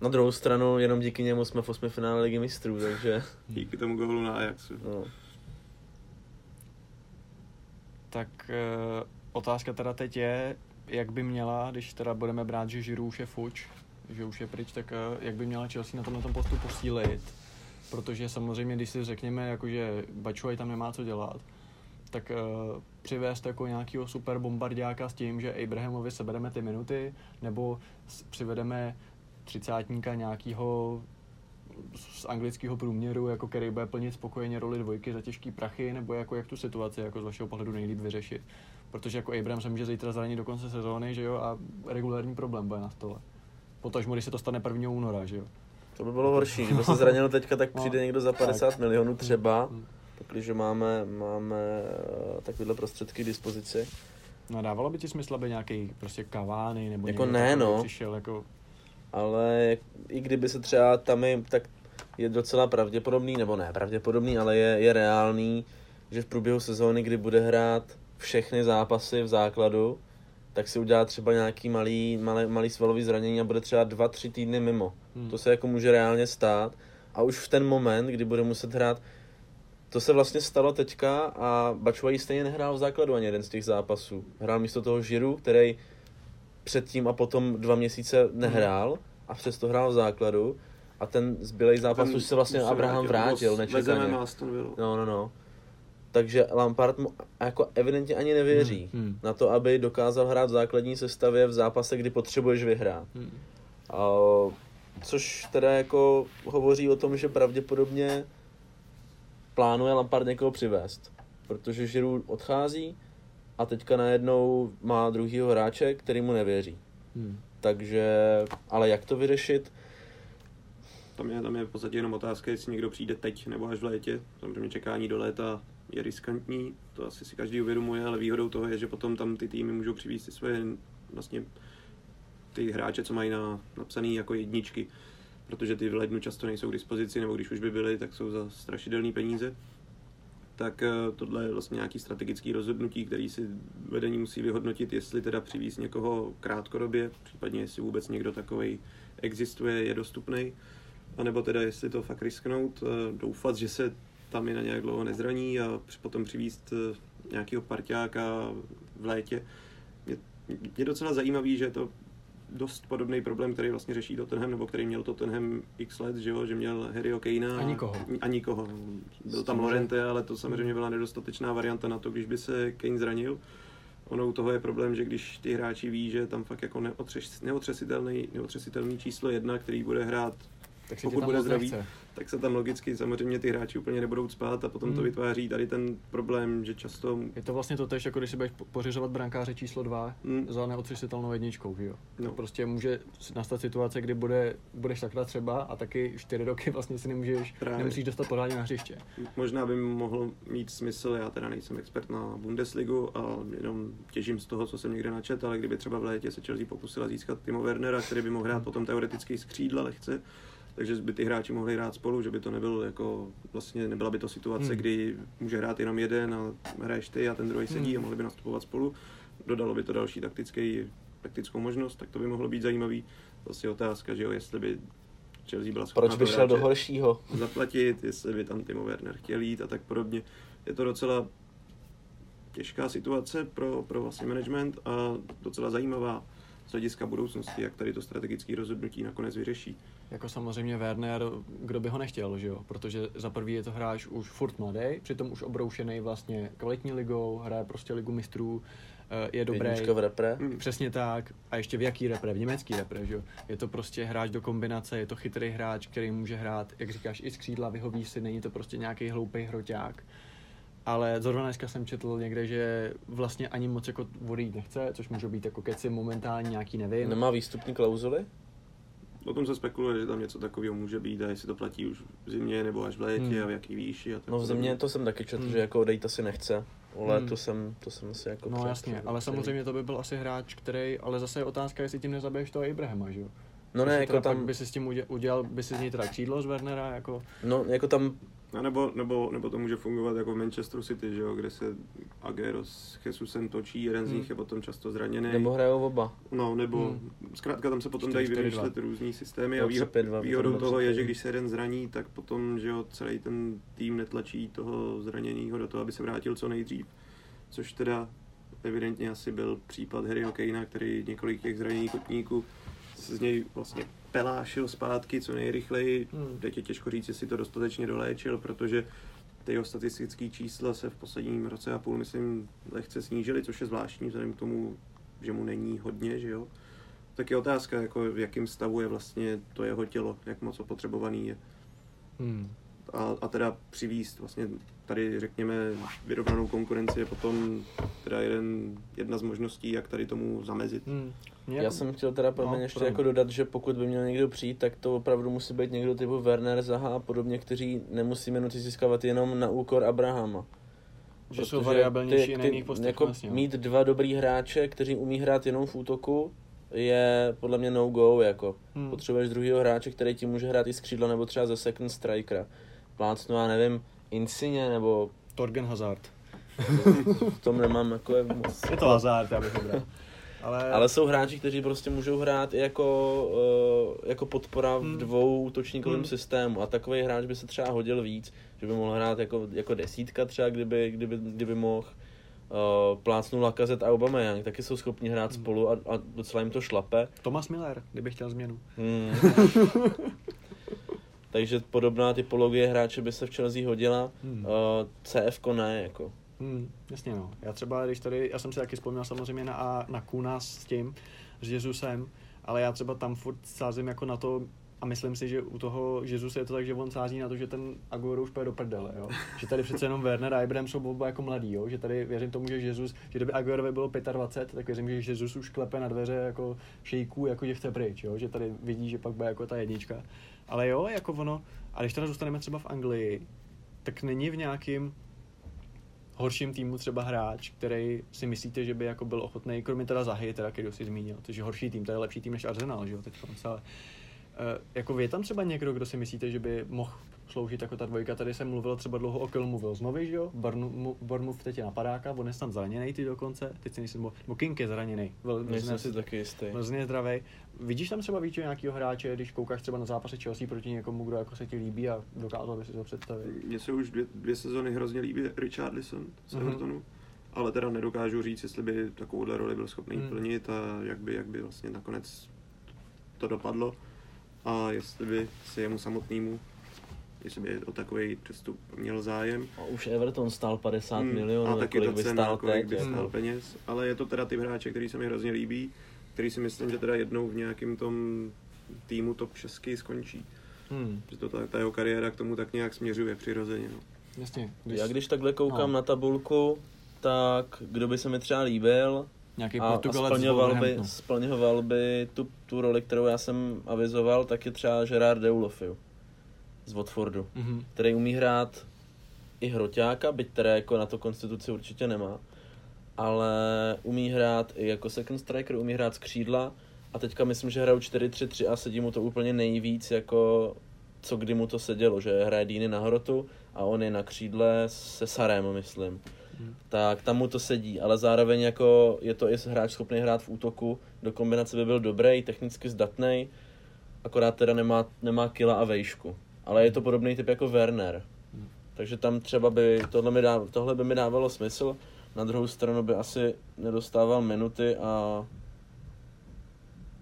Na druhou stranu, jenom díky němu jsme v osmi finále ligy mistrů, takže... [LAUGHS] díky tomu gólu na Ajaxu. No. Tak uh, otázka teda teď je, jak by měla, když teda budeme brát, že Žiru už je fuč, že už je pryč, tak uh, jak by měla Chelsea na tomhle tom postu posílit? Protože samozřejmě, když si řekněme, jako, že Bačuaj tam nemá co dělat, tak uh, přivést jako nějakého super bombardiáka s tím, že Abrahamovi sebereme ty minuty, nebo přivedeme třicátníka nějakého z anglického průměru, jako který bude plnit spokojeně roli dvojky za těžký prachy, nebo jako jak tu situaci jako z vašeho pohledu nejlíp vyřešit. Protože jako Abraham se může zítra zranit do konce sezóny, že jo, a regulární problém bude na stole. Potažmo, když se to stane 1. února, že jo. To by bylo horší, kdyby se zranil teďka, tak No, přijde někdo za 50 tak. milionů třeba, Hmm. protože máme, máme eh, takovéhle prostředky k dispozici. No dávalo by ti smysl, aby nějaký prostě kavány nebo Jako někdo ne, takový no. přišel jako ale i kdyby se třeba tam je, tak je docela pravděpodobný, nebo ne pravděpodobný, ale je, je reálný, že v průběhu sezóny, kdy bude hrát všechny zápasy v základu, tak si udělá třeba nějaký malý, malý, malý svalový zranění a bude třeba dva, tři týdny mimo. Hmm. To se jako může reálně stát a už v ten moment, kdy bude muset hrát, to se vlastně stalo teďka a Bačuaj stejně nehrál v základu ani jeden z těch zápasů. Hrál místo toho Žiru, který předtím a potom dva měsíce nehrál a přesto hrál v základu a ten zbylej zápas Ten už se vlastně už Abraham vrátil Vezeme nečekaně. No, no, no. Takže Lampard mu jako evidentně ani nevěří Hmm, hmm. na to, aby dokázal hrát v základní sestavě v zápase, kdy potřebuješ vyhrát. Hmm. A, což teda jako hovoří o tom, že pravděpodobně plánuje Lampard někoho přivést. Protože Žiru odchází a teďka najednou má druhýho hráče, který mu nevěří. Hmm. Takže, ale jak to vyřešit? Tam je, tam je v podstatě jenom otázka, jestli někdo přijde teď nebo až v létě. Samozřejmě čekání do léta je riskantní, to asi si každý uvědomuje, ale výhodou toho je, že potom tam ty týmy můžou přivést své vlastně ty hráče, co mají na, napsaný jako jedničky, protože ty v lednu často nejsou k dispozici, nebo když už by byly, tak jsou za strašidelné peníze. Tak eh, tohle je vlastně nějaký strategický rozhodnutí, který si vedení musí vyhodnotit, jestli teda přivízt někoho krátkodobě, případně jestli vůbec někdo takový existuje, je dostupný, anebo teda jestli to fakt risknout, eh, doufat, že se tam i na nějak dlouho nezraní a potom přivízt eh, nějakého parťáka v létě. Je, je docela zajímavý, že je to dost podobný problém, který vlastně řeší Tottenham, nebo který měl Tottenham x let, že, jo? že měl Harryho Kanea A nikoho. A nikoho. Byl tam Lorente, ale to samozřejmě byla nedostatečná varianta na to, když by se Kane zranil. Ono u toho je problém, že když ty hráči ví, že tam fakt jako neotřes, neotřesitelný, neotřesitelný číslo jedna, který bude hrát Tak Pokud bude zdravý. nechce. Tak se tam logicky samozřejmě ty hráči úplně nebudou spát a potom to Hmm. vytváří tady ten problém, že často Je to vlastně to tež, jako když si budeš po- pořizovat brankáře číslo 2 Hmm. za neotřesitelnou jedničkou, že jo? No. Prostě může nastat situace, kdy bude, budeš takhle třeba a taky čtyři roky [LAUGHS] vlastně si nemůžeš, Právě. nemusíš dostat pořádně na hřiště. možná by mohlo mít smysl, já teda nejsem expert na Bundesligu a jenom těžím z toho, co jsem někde načet, ale kdyby třeba v létě se Chelsea pokusila získat Timo Wernera, který by mohl hrát potom teoreticky z křídla lehce, takže by ty hráči mohli hrát spolu, že by to nebyl jako, vlastně nebyla by to situace, Hmm. kdy může hrát jenom jeden a hraješ ty a ten druhý sedí Hmm. a mohli by nastupovat spolu. Dodalo by to další taktický, taktickou možnost, tak to by mohlo být zajímavý. Vlastně otázka, že jo, jestli by Chelsea byla schopná Proč by šel do horšího? zaplatit, jestli by tam Timo Werner chtěl jít a tak podobně. Je to docela těžká situace pro, pro vlastně management a docela zajímavá z hlediska budoucnosti, jak tady to strategické rozhodnutí nakonec vyřeší. Jako samozřejmě Werner, kdo by ho nechtěl, že jo? Protože za prvý je to hráč už furt mladý, přitom už obroušený vlastně kvalitní ligou, hraje prostě ligu mistrů, eh, je dobrý. Jednička v repre? Hmm. Přesně tak. A ještě v jaký repre? V německý repre, že jo? Je to prostě hráč do kombinace, je to chytrý hráč, který může hrát, jak říkáš, i z křídla, vyhoví si, není to prostě nějaký hloupý hroťák. Ale zrovna dneska jsem četl někde, že vlastně ani moc jako odejít nechce, což může být jako keci momentálně nějaký, nevím. Nemá výstupní klauzuly? O tom se spekuluje, že tam něco takového může být a jestli to platí už v zimě nebo až v létě Hmm. a v jaký výši. A tak No v zimě to jsem taky četl, Hmm. že jako odejít asi nechce. O létu Hmm. jsem, to jsem asi jako No před- jasně, před- ale před- samozřejmě to by byl asi hráč, který, ale zase je otázka, jestli tím nezabiješ toho Abrahama, že jo? No ne, jako tam, by si s tím udělal, udělal by si z něj teda křídlo z Wernera, jako, no jako tam, A nebo, nebo, nebo to může fungovat jako v Manchesteru City, že jo, kde se Aguero s Jesusem točí, jeden z Hmm. nich je potom často zraněný. nebo hrajou oba. No, nebo Hmm. zkrátka tam se potom dají 4-4-2. vymýšlet různý systémy a No, výho- 3-5-2 výhodou by to toho bylo je, že když se jeden zraní, tak potom, že jo, celý ten tým netlačí toho zraněného do toho, aby se vrátil co nejdřív. Což teda evidentně asi byl případ Harryho Kanea, který několik těch zraněných kotníků z něj vlastně pelášil zpátky co nejrychleji. Hmm. Teď je těžko říct, jestli to dostatečně doléčil, protože ty jeho statistické čísla se v posledním roce a půl, myslím, lehce snížily, což je zvláštní vzhledem k tomu, že mu není hodně, že jo. Tak je otázka, jako v jakém stavu je vlastně to jeho tělo, jak moc opotřebovaný je. Hmm. A, a teda přivíst vlastně tady, řekněme, vyrovnanou konkurenci je potom teda jeden, jedna z možností, jak tady tomu zamezit. Hmm. Mě Já jako- jsem chtěl teda No, ještě jako dodat, že pokud by měl někdo přijít, tak to opravdu musí být někdo typu Werner, Zaha a podobně, kteří nemusí minuty získávat jenom na úkor Abrahama. Že jsou Protože variabilnější i na jiných postech. jako vlastně, mít dva dobrý hráče, kteří umí hrát jenom v útoku, je podle mě no go, jako. Hmm. Potřebuješ druhého hráče, který ti může hrát i z křídla nebo třeba ze second strikera. Plácnu, já nevím, Insigne nebo Torgen Hazard. v tom nemám jako je moc. Je to Hazard, já bych ho bral. Ale, Ale jsou hráči, kteří prostě můžou hrát i jako, uh, jako podpora v Hmm. dvou útočníkovém Hmm. systému a takový hráč by se třeba hodil víc, že by mohl hrát jako, jako desítka třeba, kdyby, kdyby, kdyby mohl. Uh, plácnul Lacazette a Aubameyang, taky jsou schopni hrát Hmm. spolu a, a docela jim to šlape. Thomas Miller, kdyby chtěl změnu. Hmm. [LAUGHS] Takže podobná typologie hráče by se v Chelsea hodila. Hmm. Uh, CF ne, jako. Hmm, jasně no. Já třeba, když tady, já jsem si taky vzpomněl samozřejmě na, na Kuna s tím, s Jezusem, ale já třeba tam furt sázím jako na to, a myslím si, že u toho Jezuse je to tak, že on sází na to, že ten Aguero už půjde do prdele, jo. Že tady přece jenom Werner a Ibrahim jsou oba jako mladý, jo. Že tady věřím tomu, že Jezus, že kdyby Aguero bylo 25, tak věřím, že Jezus už klepe na dveře jako šejků, jako že chce pryč, jo. Že tady vidí, že pak bude jako ta jednička. Ale jo, jako ono, a když teda zůstaneme třeba v Anglii, tak není v nějakým horším týmu třeba hráč, který si myslíte, že by jako byl ochotný, kromě teda Zahy, teda, který si zmínil, takže horší tým, to je lepší tým než Arsenal, že jo, teď ale uh, jako je tam třeba někdo, kdo si myslíte, že by mohl sloužit jako ta dvojka, tady jsem mluvil třeba dlouho o Kill mluvil znovu, že jo, Bournemouth teď je napadáka, on je tam zraněný ty dokonce, teď si nejsem, nebo, nebo King je zraněný, Nejsem si taky jistý. Hrozně zdravý. Vidíš tam třeba víc nějakého hráče, když koukáš třeba na zápasy Chelsea proti někomu, kdo jako se ti líbí a dokázal by si to představit? Mně se už dvě, dvě sezony hrozně líbí Richard Lisson z Mhm. Evertonu, ale teda nedokážu říct, jestli by takovouhle roli byl schopný Mhm. plnit a jak by, jak by vlastně nakonec to dopadlo a jestli by se jemu samotnému, jestli by o takový přestup měl zájem. A už Everton stál 50 Hmm, milionů, a taky kolik ta by cena, stál kolik teď. by stál peněz, ale je to teda ty hráče, který se mi hrozně líbí, který si myslím, že teda jednou v nějakém tom týmu top 6 skončí. Hmm, Že to ta, ta jeho kariéra k tomu tak nějak směřuje přirozeně. No. jasně. Já když takhle koukám No. na tabulku, tak kdo by se mi třeba líbil Nějaký a, a Portugalec splňoval, by, splňoval by tu, tu roli, kterou já jsem avizoval, tak je třeba Gerard Deulofeu z Watfordu, Mhm. který umí hrát i hroťáka, byť teda jako na to konstituci určitě nemá, ale umí hrát i jako second striker, umí hrát z křídla a teďka myslím, že hrajou 4-3-3 a sedí mu to úplně nejvíc jako co kdy mu to sedělo, že hraje Dýny na hrotu a on je na křídle se Sarem, myslím. Mhm. Tak tam mu to sedí, ale zároveň jako je to i hráč schopný hrát v útoku, do kombinace by byl dobrý, technicky zdatný, akorát teda nemá, nemá kila a vejšku. Ale je to podobný typ jako Werner. Takže tam třeba by, tohle, mi dáv, tohle by mi dávalo smysl, na druhou stranu by asi nedostával minuty a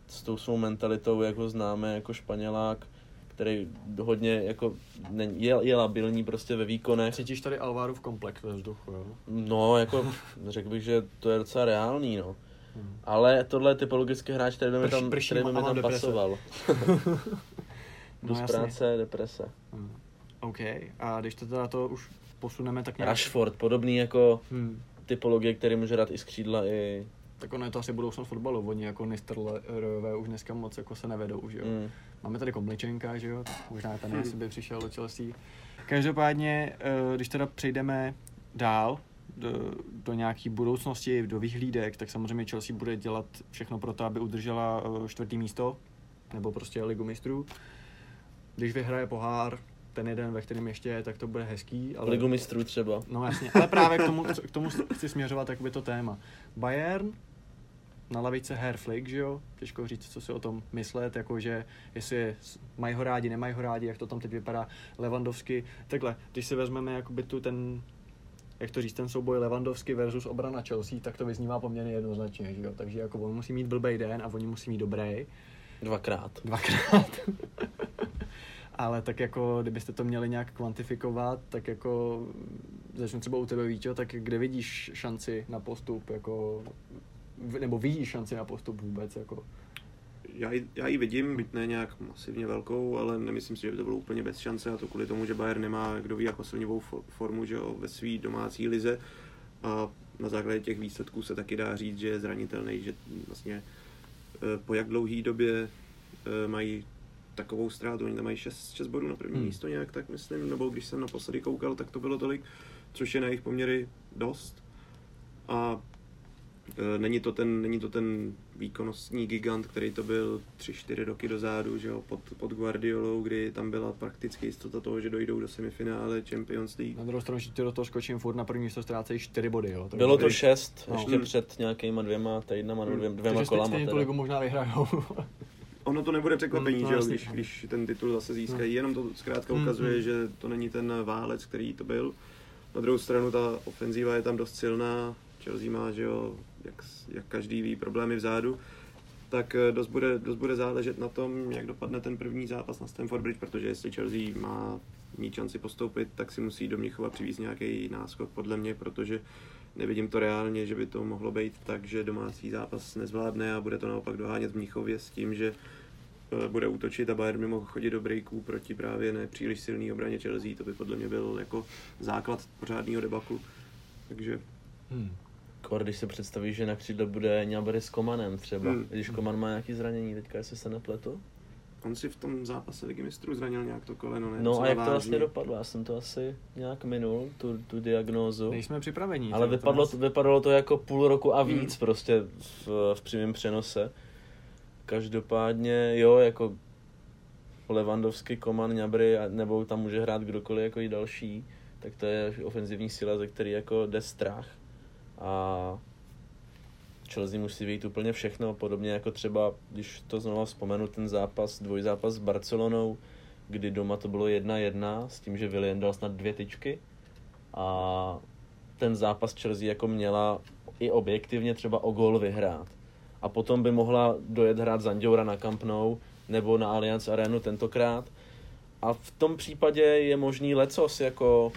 s tou svou mentalitou, jak ho známe jako Španělák, který hodně jako ne- je, je labilní prostě ve výkonech. Cítíš tady Alvárův komplex ve vzduchu, jo? No, jako řekl bych, že to je docela reálný, no. Hmm. Ale tohle je typologický hráč, který by mi tam, prší který by mi tam deprese. pasoval. [LAUGHS] No, Dost jasně. práce, deprese. Hmm. OK, a když to teda to už posuneme tak nějak... Rashford, podobný jako Hmm. typologie, který může dát i z křídla, i... Tak ono je to asi budoucnost fotbalu, oni jako Nisterlerové už dneska moc jako se nevedou, že jo. Mm. Máme tady Komličenka, že jo, tak možná ten asi by přišel do Chelsea. Každopádně, eh, když teda přejdeme dál do, do nějaký budoucnosti, do vyhlídek, tak samozřejmě Chelsea bude dělat všechno pro to, aby udržela eh, čtvrtý místo, nebo prostě ligu mistrů. Když vyhraje pohár, ten jeden, ve kterém ještě je, tak to bude hezký. Ale... Ligu mistrů třeba. No jasně, ale právě k tomu, k tomu chci směřovat jakoby to téma. Bayern, na lavice Herr Flick, že jo? Těžko říct, co si o tom myslet, jakože jestli je, mají ho rádi, nemají ho rádi, jak to tam teď vypadá. Levandovsky, takhle, když si vezmeme jakoby tu ten, jak to říct, ten souboj Levandovsky versus obrana Chelsea, tak to vyznívá poměrně jednoznačně, že jo? Takže jako on musí mít blbej den a oni musí mít dobrý. Dvakrát. Dvakrát. [LAUGHS] Ale tak jako, kdybyste to měli nějak kvantifikovat, tak jako začnu třeba u tebe Víťo, tak kde vidíš šanci na postup, jako, nebo vidíš šanci na postup vůbec, jako? Já ji, já ji vidím, byť ne nějak masivně velkou, ale nemyslím si, že by to bylo úplně bez šance a to kvůli tomu, že Bayern nemá, kdo ví, jako silnivou formu že jo, ve své domácí lize a na základě těch výsledků se taky dá říct, že je zranitelný, že vlastně eh, po jak dlouhé době eh, mají takovou ztrátu, oni tam mají 6, 6 bodů na první hmm. místo nějak, tak myslím, nebo když jsem naposledy koukal, tak to bylo tolik, což je na jejich poměry dost. A e, není to ten, není to ten výkonnostní gigant, který to byl 3-4 roky dozadu, že jo, pod, pod Guardiolou, kdy tam byla prakticky jistota toho, že dojdou do semifinále Champions League. Na druhou stranu, že do toho skočím furt na první místo ztrácejí 4 body, jo. To bylo to 6, no. ještě před nějakýma dvěma týdnama, hmm. dvěma, dvěma kolama. Takže možná vyhrajou. [LAUGHS] ono to nebude překvapení, mm, že když, když ten titul zase získají, mm. jenom to zkrátka mm, ukazuje, mm. že to není ten válec, který to byl. Na druhou stranu ta ofenzíva je tam dost silná, Chelsea má, že jo, jak, jak každý ví, problémy vzadu, tak eh, dost bude, dost bude záležet na tom, jak dopadne ten první zápas na Stamford Bridge, protože jestli Chelsea má mít šanci postoupit, tak si musí do Mnichova přivízt nějaký náskok podle mě, protože nevidím to reálně, že by to mohlo být tak, že domácí zápas nezvládne a bude to naopak dohánět v Mnichově s tím, že bude útočit a Bayern by mohl chodit do breaků proti právě nepříliš silný obraně Chelsea, to by podle mě byl jako základ pořádného debaku. Takže... Hmm. Kor, když si představíš, že na křídle bude Ňabery s Komanem třeba, hmm. když Koman má nějaký zranění, teďka jestli se nepletu? On si v tom zápase ligy mistrů zranil nějak to koleno, ne? No a jak to vlastně dopadlo? Já jsem to asi nějak minul, tu, tu diagnózu. Nejsme připraveni. Ale vypadlo, nás... vypadalo to jako půl roku a víc hmm. prostě v, v přímém přenose. Každopádně, jo, jako Levandovský, Koman, Ňabry, nebo tam může hrát kdokoliv jako i další, tak to je ofenzivní síla, ze který jako jde strach. A Chelsea musí vyjít úplně všechno, podobně jako třeba, když to znovu vzpomenu, ten zápas, dvojzápas s Barcelonou, kdy doma to bylo 1-1 s tím, že William dal snad dvě tyčky a ten zápas Chelsea jako měla i objektivně třeba o gol vyhrát. A potom by mohla dojet hrát Zanděura na Camp Nou nebo na Allianz Arenu tentokrát. A v tom případě je možný lecos, jako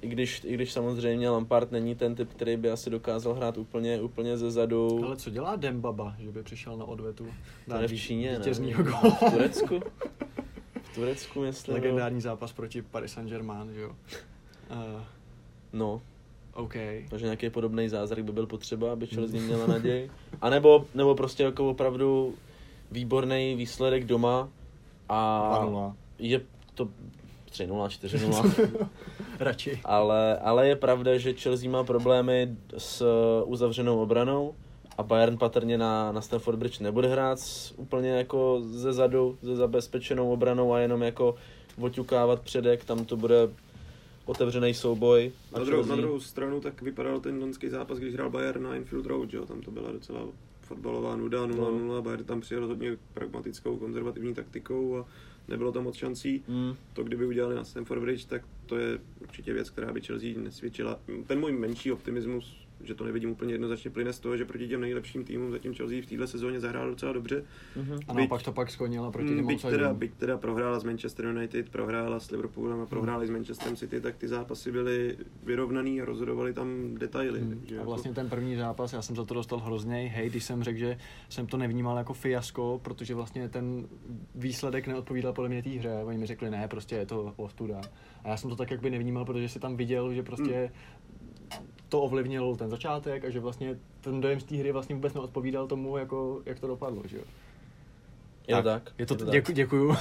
i když, I když samozřejmě Lampard není ten typ, který by asi dokázal hrát úplně, úplně ze zadu. Ale co dělá Dembaba, že by přišel na odvetu? Je v Číně, ne? V Turecku? [LAUGHS] V Turecku, myslím. Legendární zápas proti Paris Saint-Germain, že jo? Uh, [LAUGHS] no. OK. Takže nějaký podobný zázrak by byl potřeba, aby Chelsea měla [LAUGHS] naději. A nebo, nebo prostě jako opravdu výborný výsledek doma a je to 3-0, 4-0. [LAUGHS] Radši. Ale, ale je pravda, že Chelsea má problémy s uzavřenou obranou a Bayern patrně na, na Stamford Bridge nebude hrát s, úplně jako ze zadu, ze zabezpečenou obranou a jenom jako oťukávat předek, tam to bude otevřený souboj. Na, druhou, na druhou stranu tak vypadal ten lonský zápas, když hrál Bayern na Infield Road, jo? tam to byla docela fotbalová nuda, 0-0, no. Bayern tam přijel hodně pragmatickou, konzervativní taktikou a nebylo tam moc šancí. Mm. To, kdyby udělali na Stamford Bridge, tak to je určitě věc, která by Chelsea nesvědčila. Ten můj menší optimismus že to nevidím úplně jednoznačně plyne z toho, že proti těm nejlepším týmům zatím Chelsea v této sezóně zahrál docela dobře. Mm-hmm. A naopak to pak skonilo proti těm byť teda, byť teda prohrála s Manchester United, prohrála s Liverpoolem a prohrála mm. s Manchesterem City, tak ty zápasy byly vyrovnaný a rozhodovali tam detaily. Mm. Takže a jako- vlastně jako... ten první zápas, já jsem za to dostal hrozně hej, když jsem řekl, že jsem to nevnímal jako fiasko, protože vlastně ten výsledek neodpovídal podle mě té hře. Oni mi řekli, ne, prostě je to ostuda. A já jsem to tak jak by nevnímal, protože si tam viděl, že prostě mm to ovlivnil ten začátek a že vlastně ten dojem z té hry vlastně vůbec neodpovídal tomu, jako, jak to dopadlo, že jo. Je tak, tak. Je to, je to děku, tak. děkuju.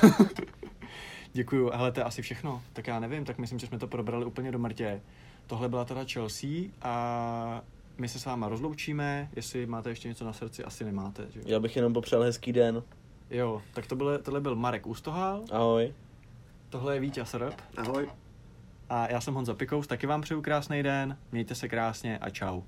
[LAUGHS] děkuju, ale to je asi všechno. Tak já nevím, tak myslím, že jsme to probrali úplně do mrtě. Tohle byla teda Chelsea a my se s váma rozloučíme, jestli máte ještě něco na srdci, asi nemáte. Že? Já bych jenom popřál hezký den. Jo, tak to byl, tohle byl Marek Ústohal. Ahoj. Tohle je Vítě Srb. Ahoj. A já jsem Honza Pikous, taky vám přeju krásný den, mějte se krásně a čau.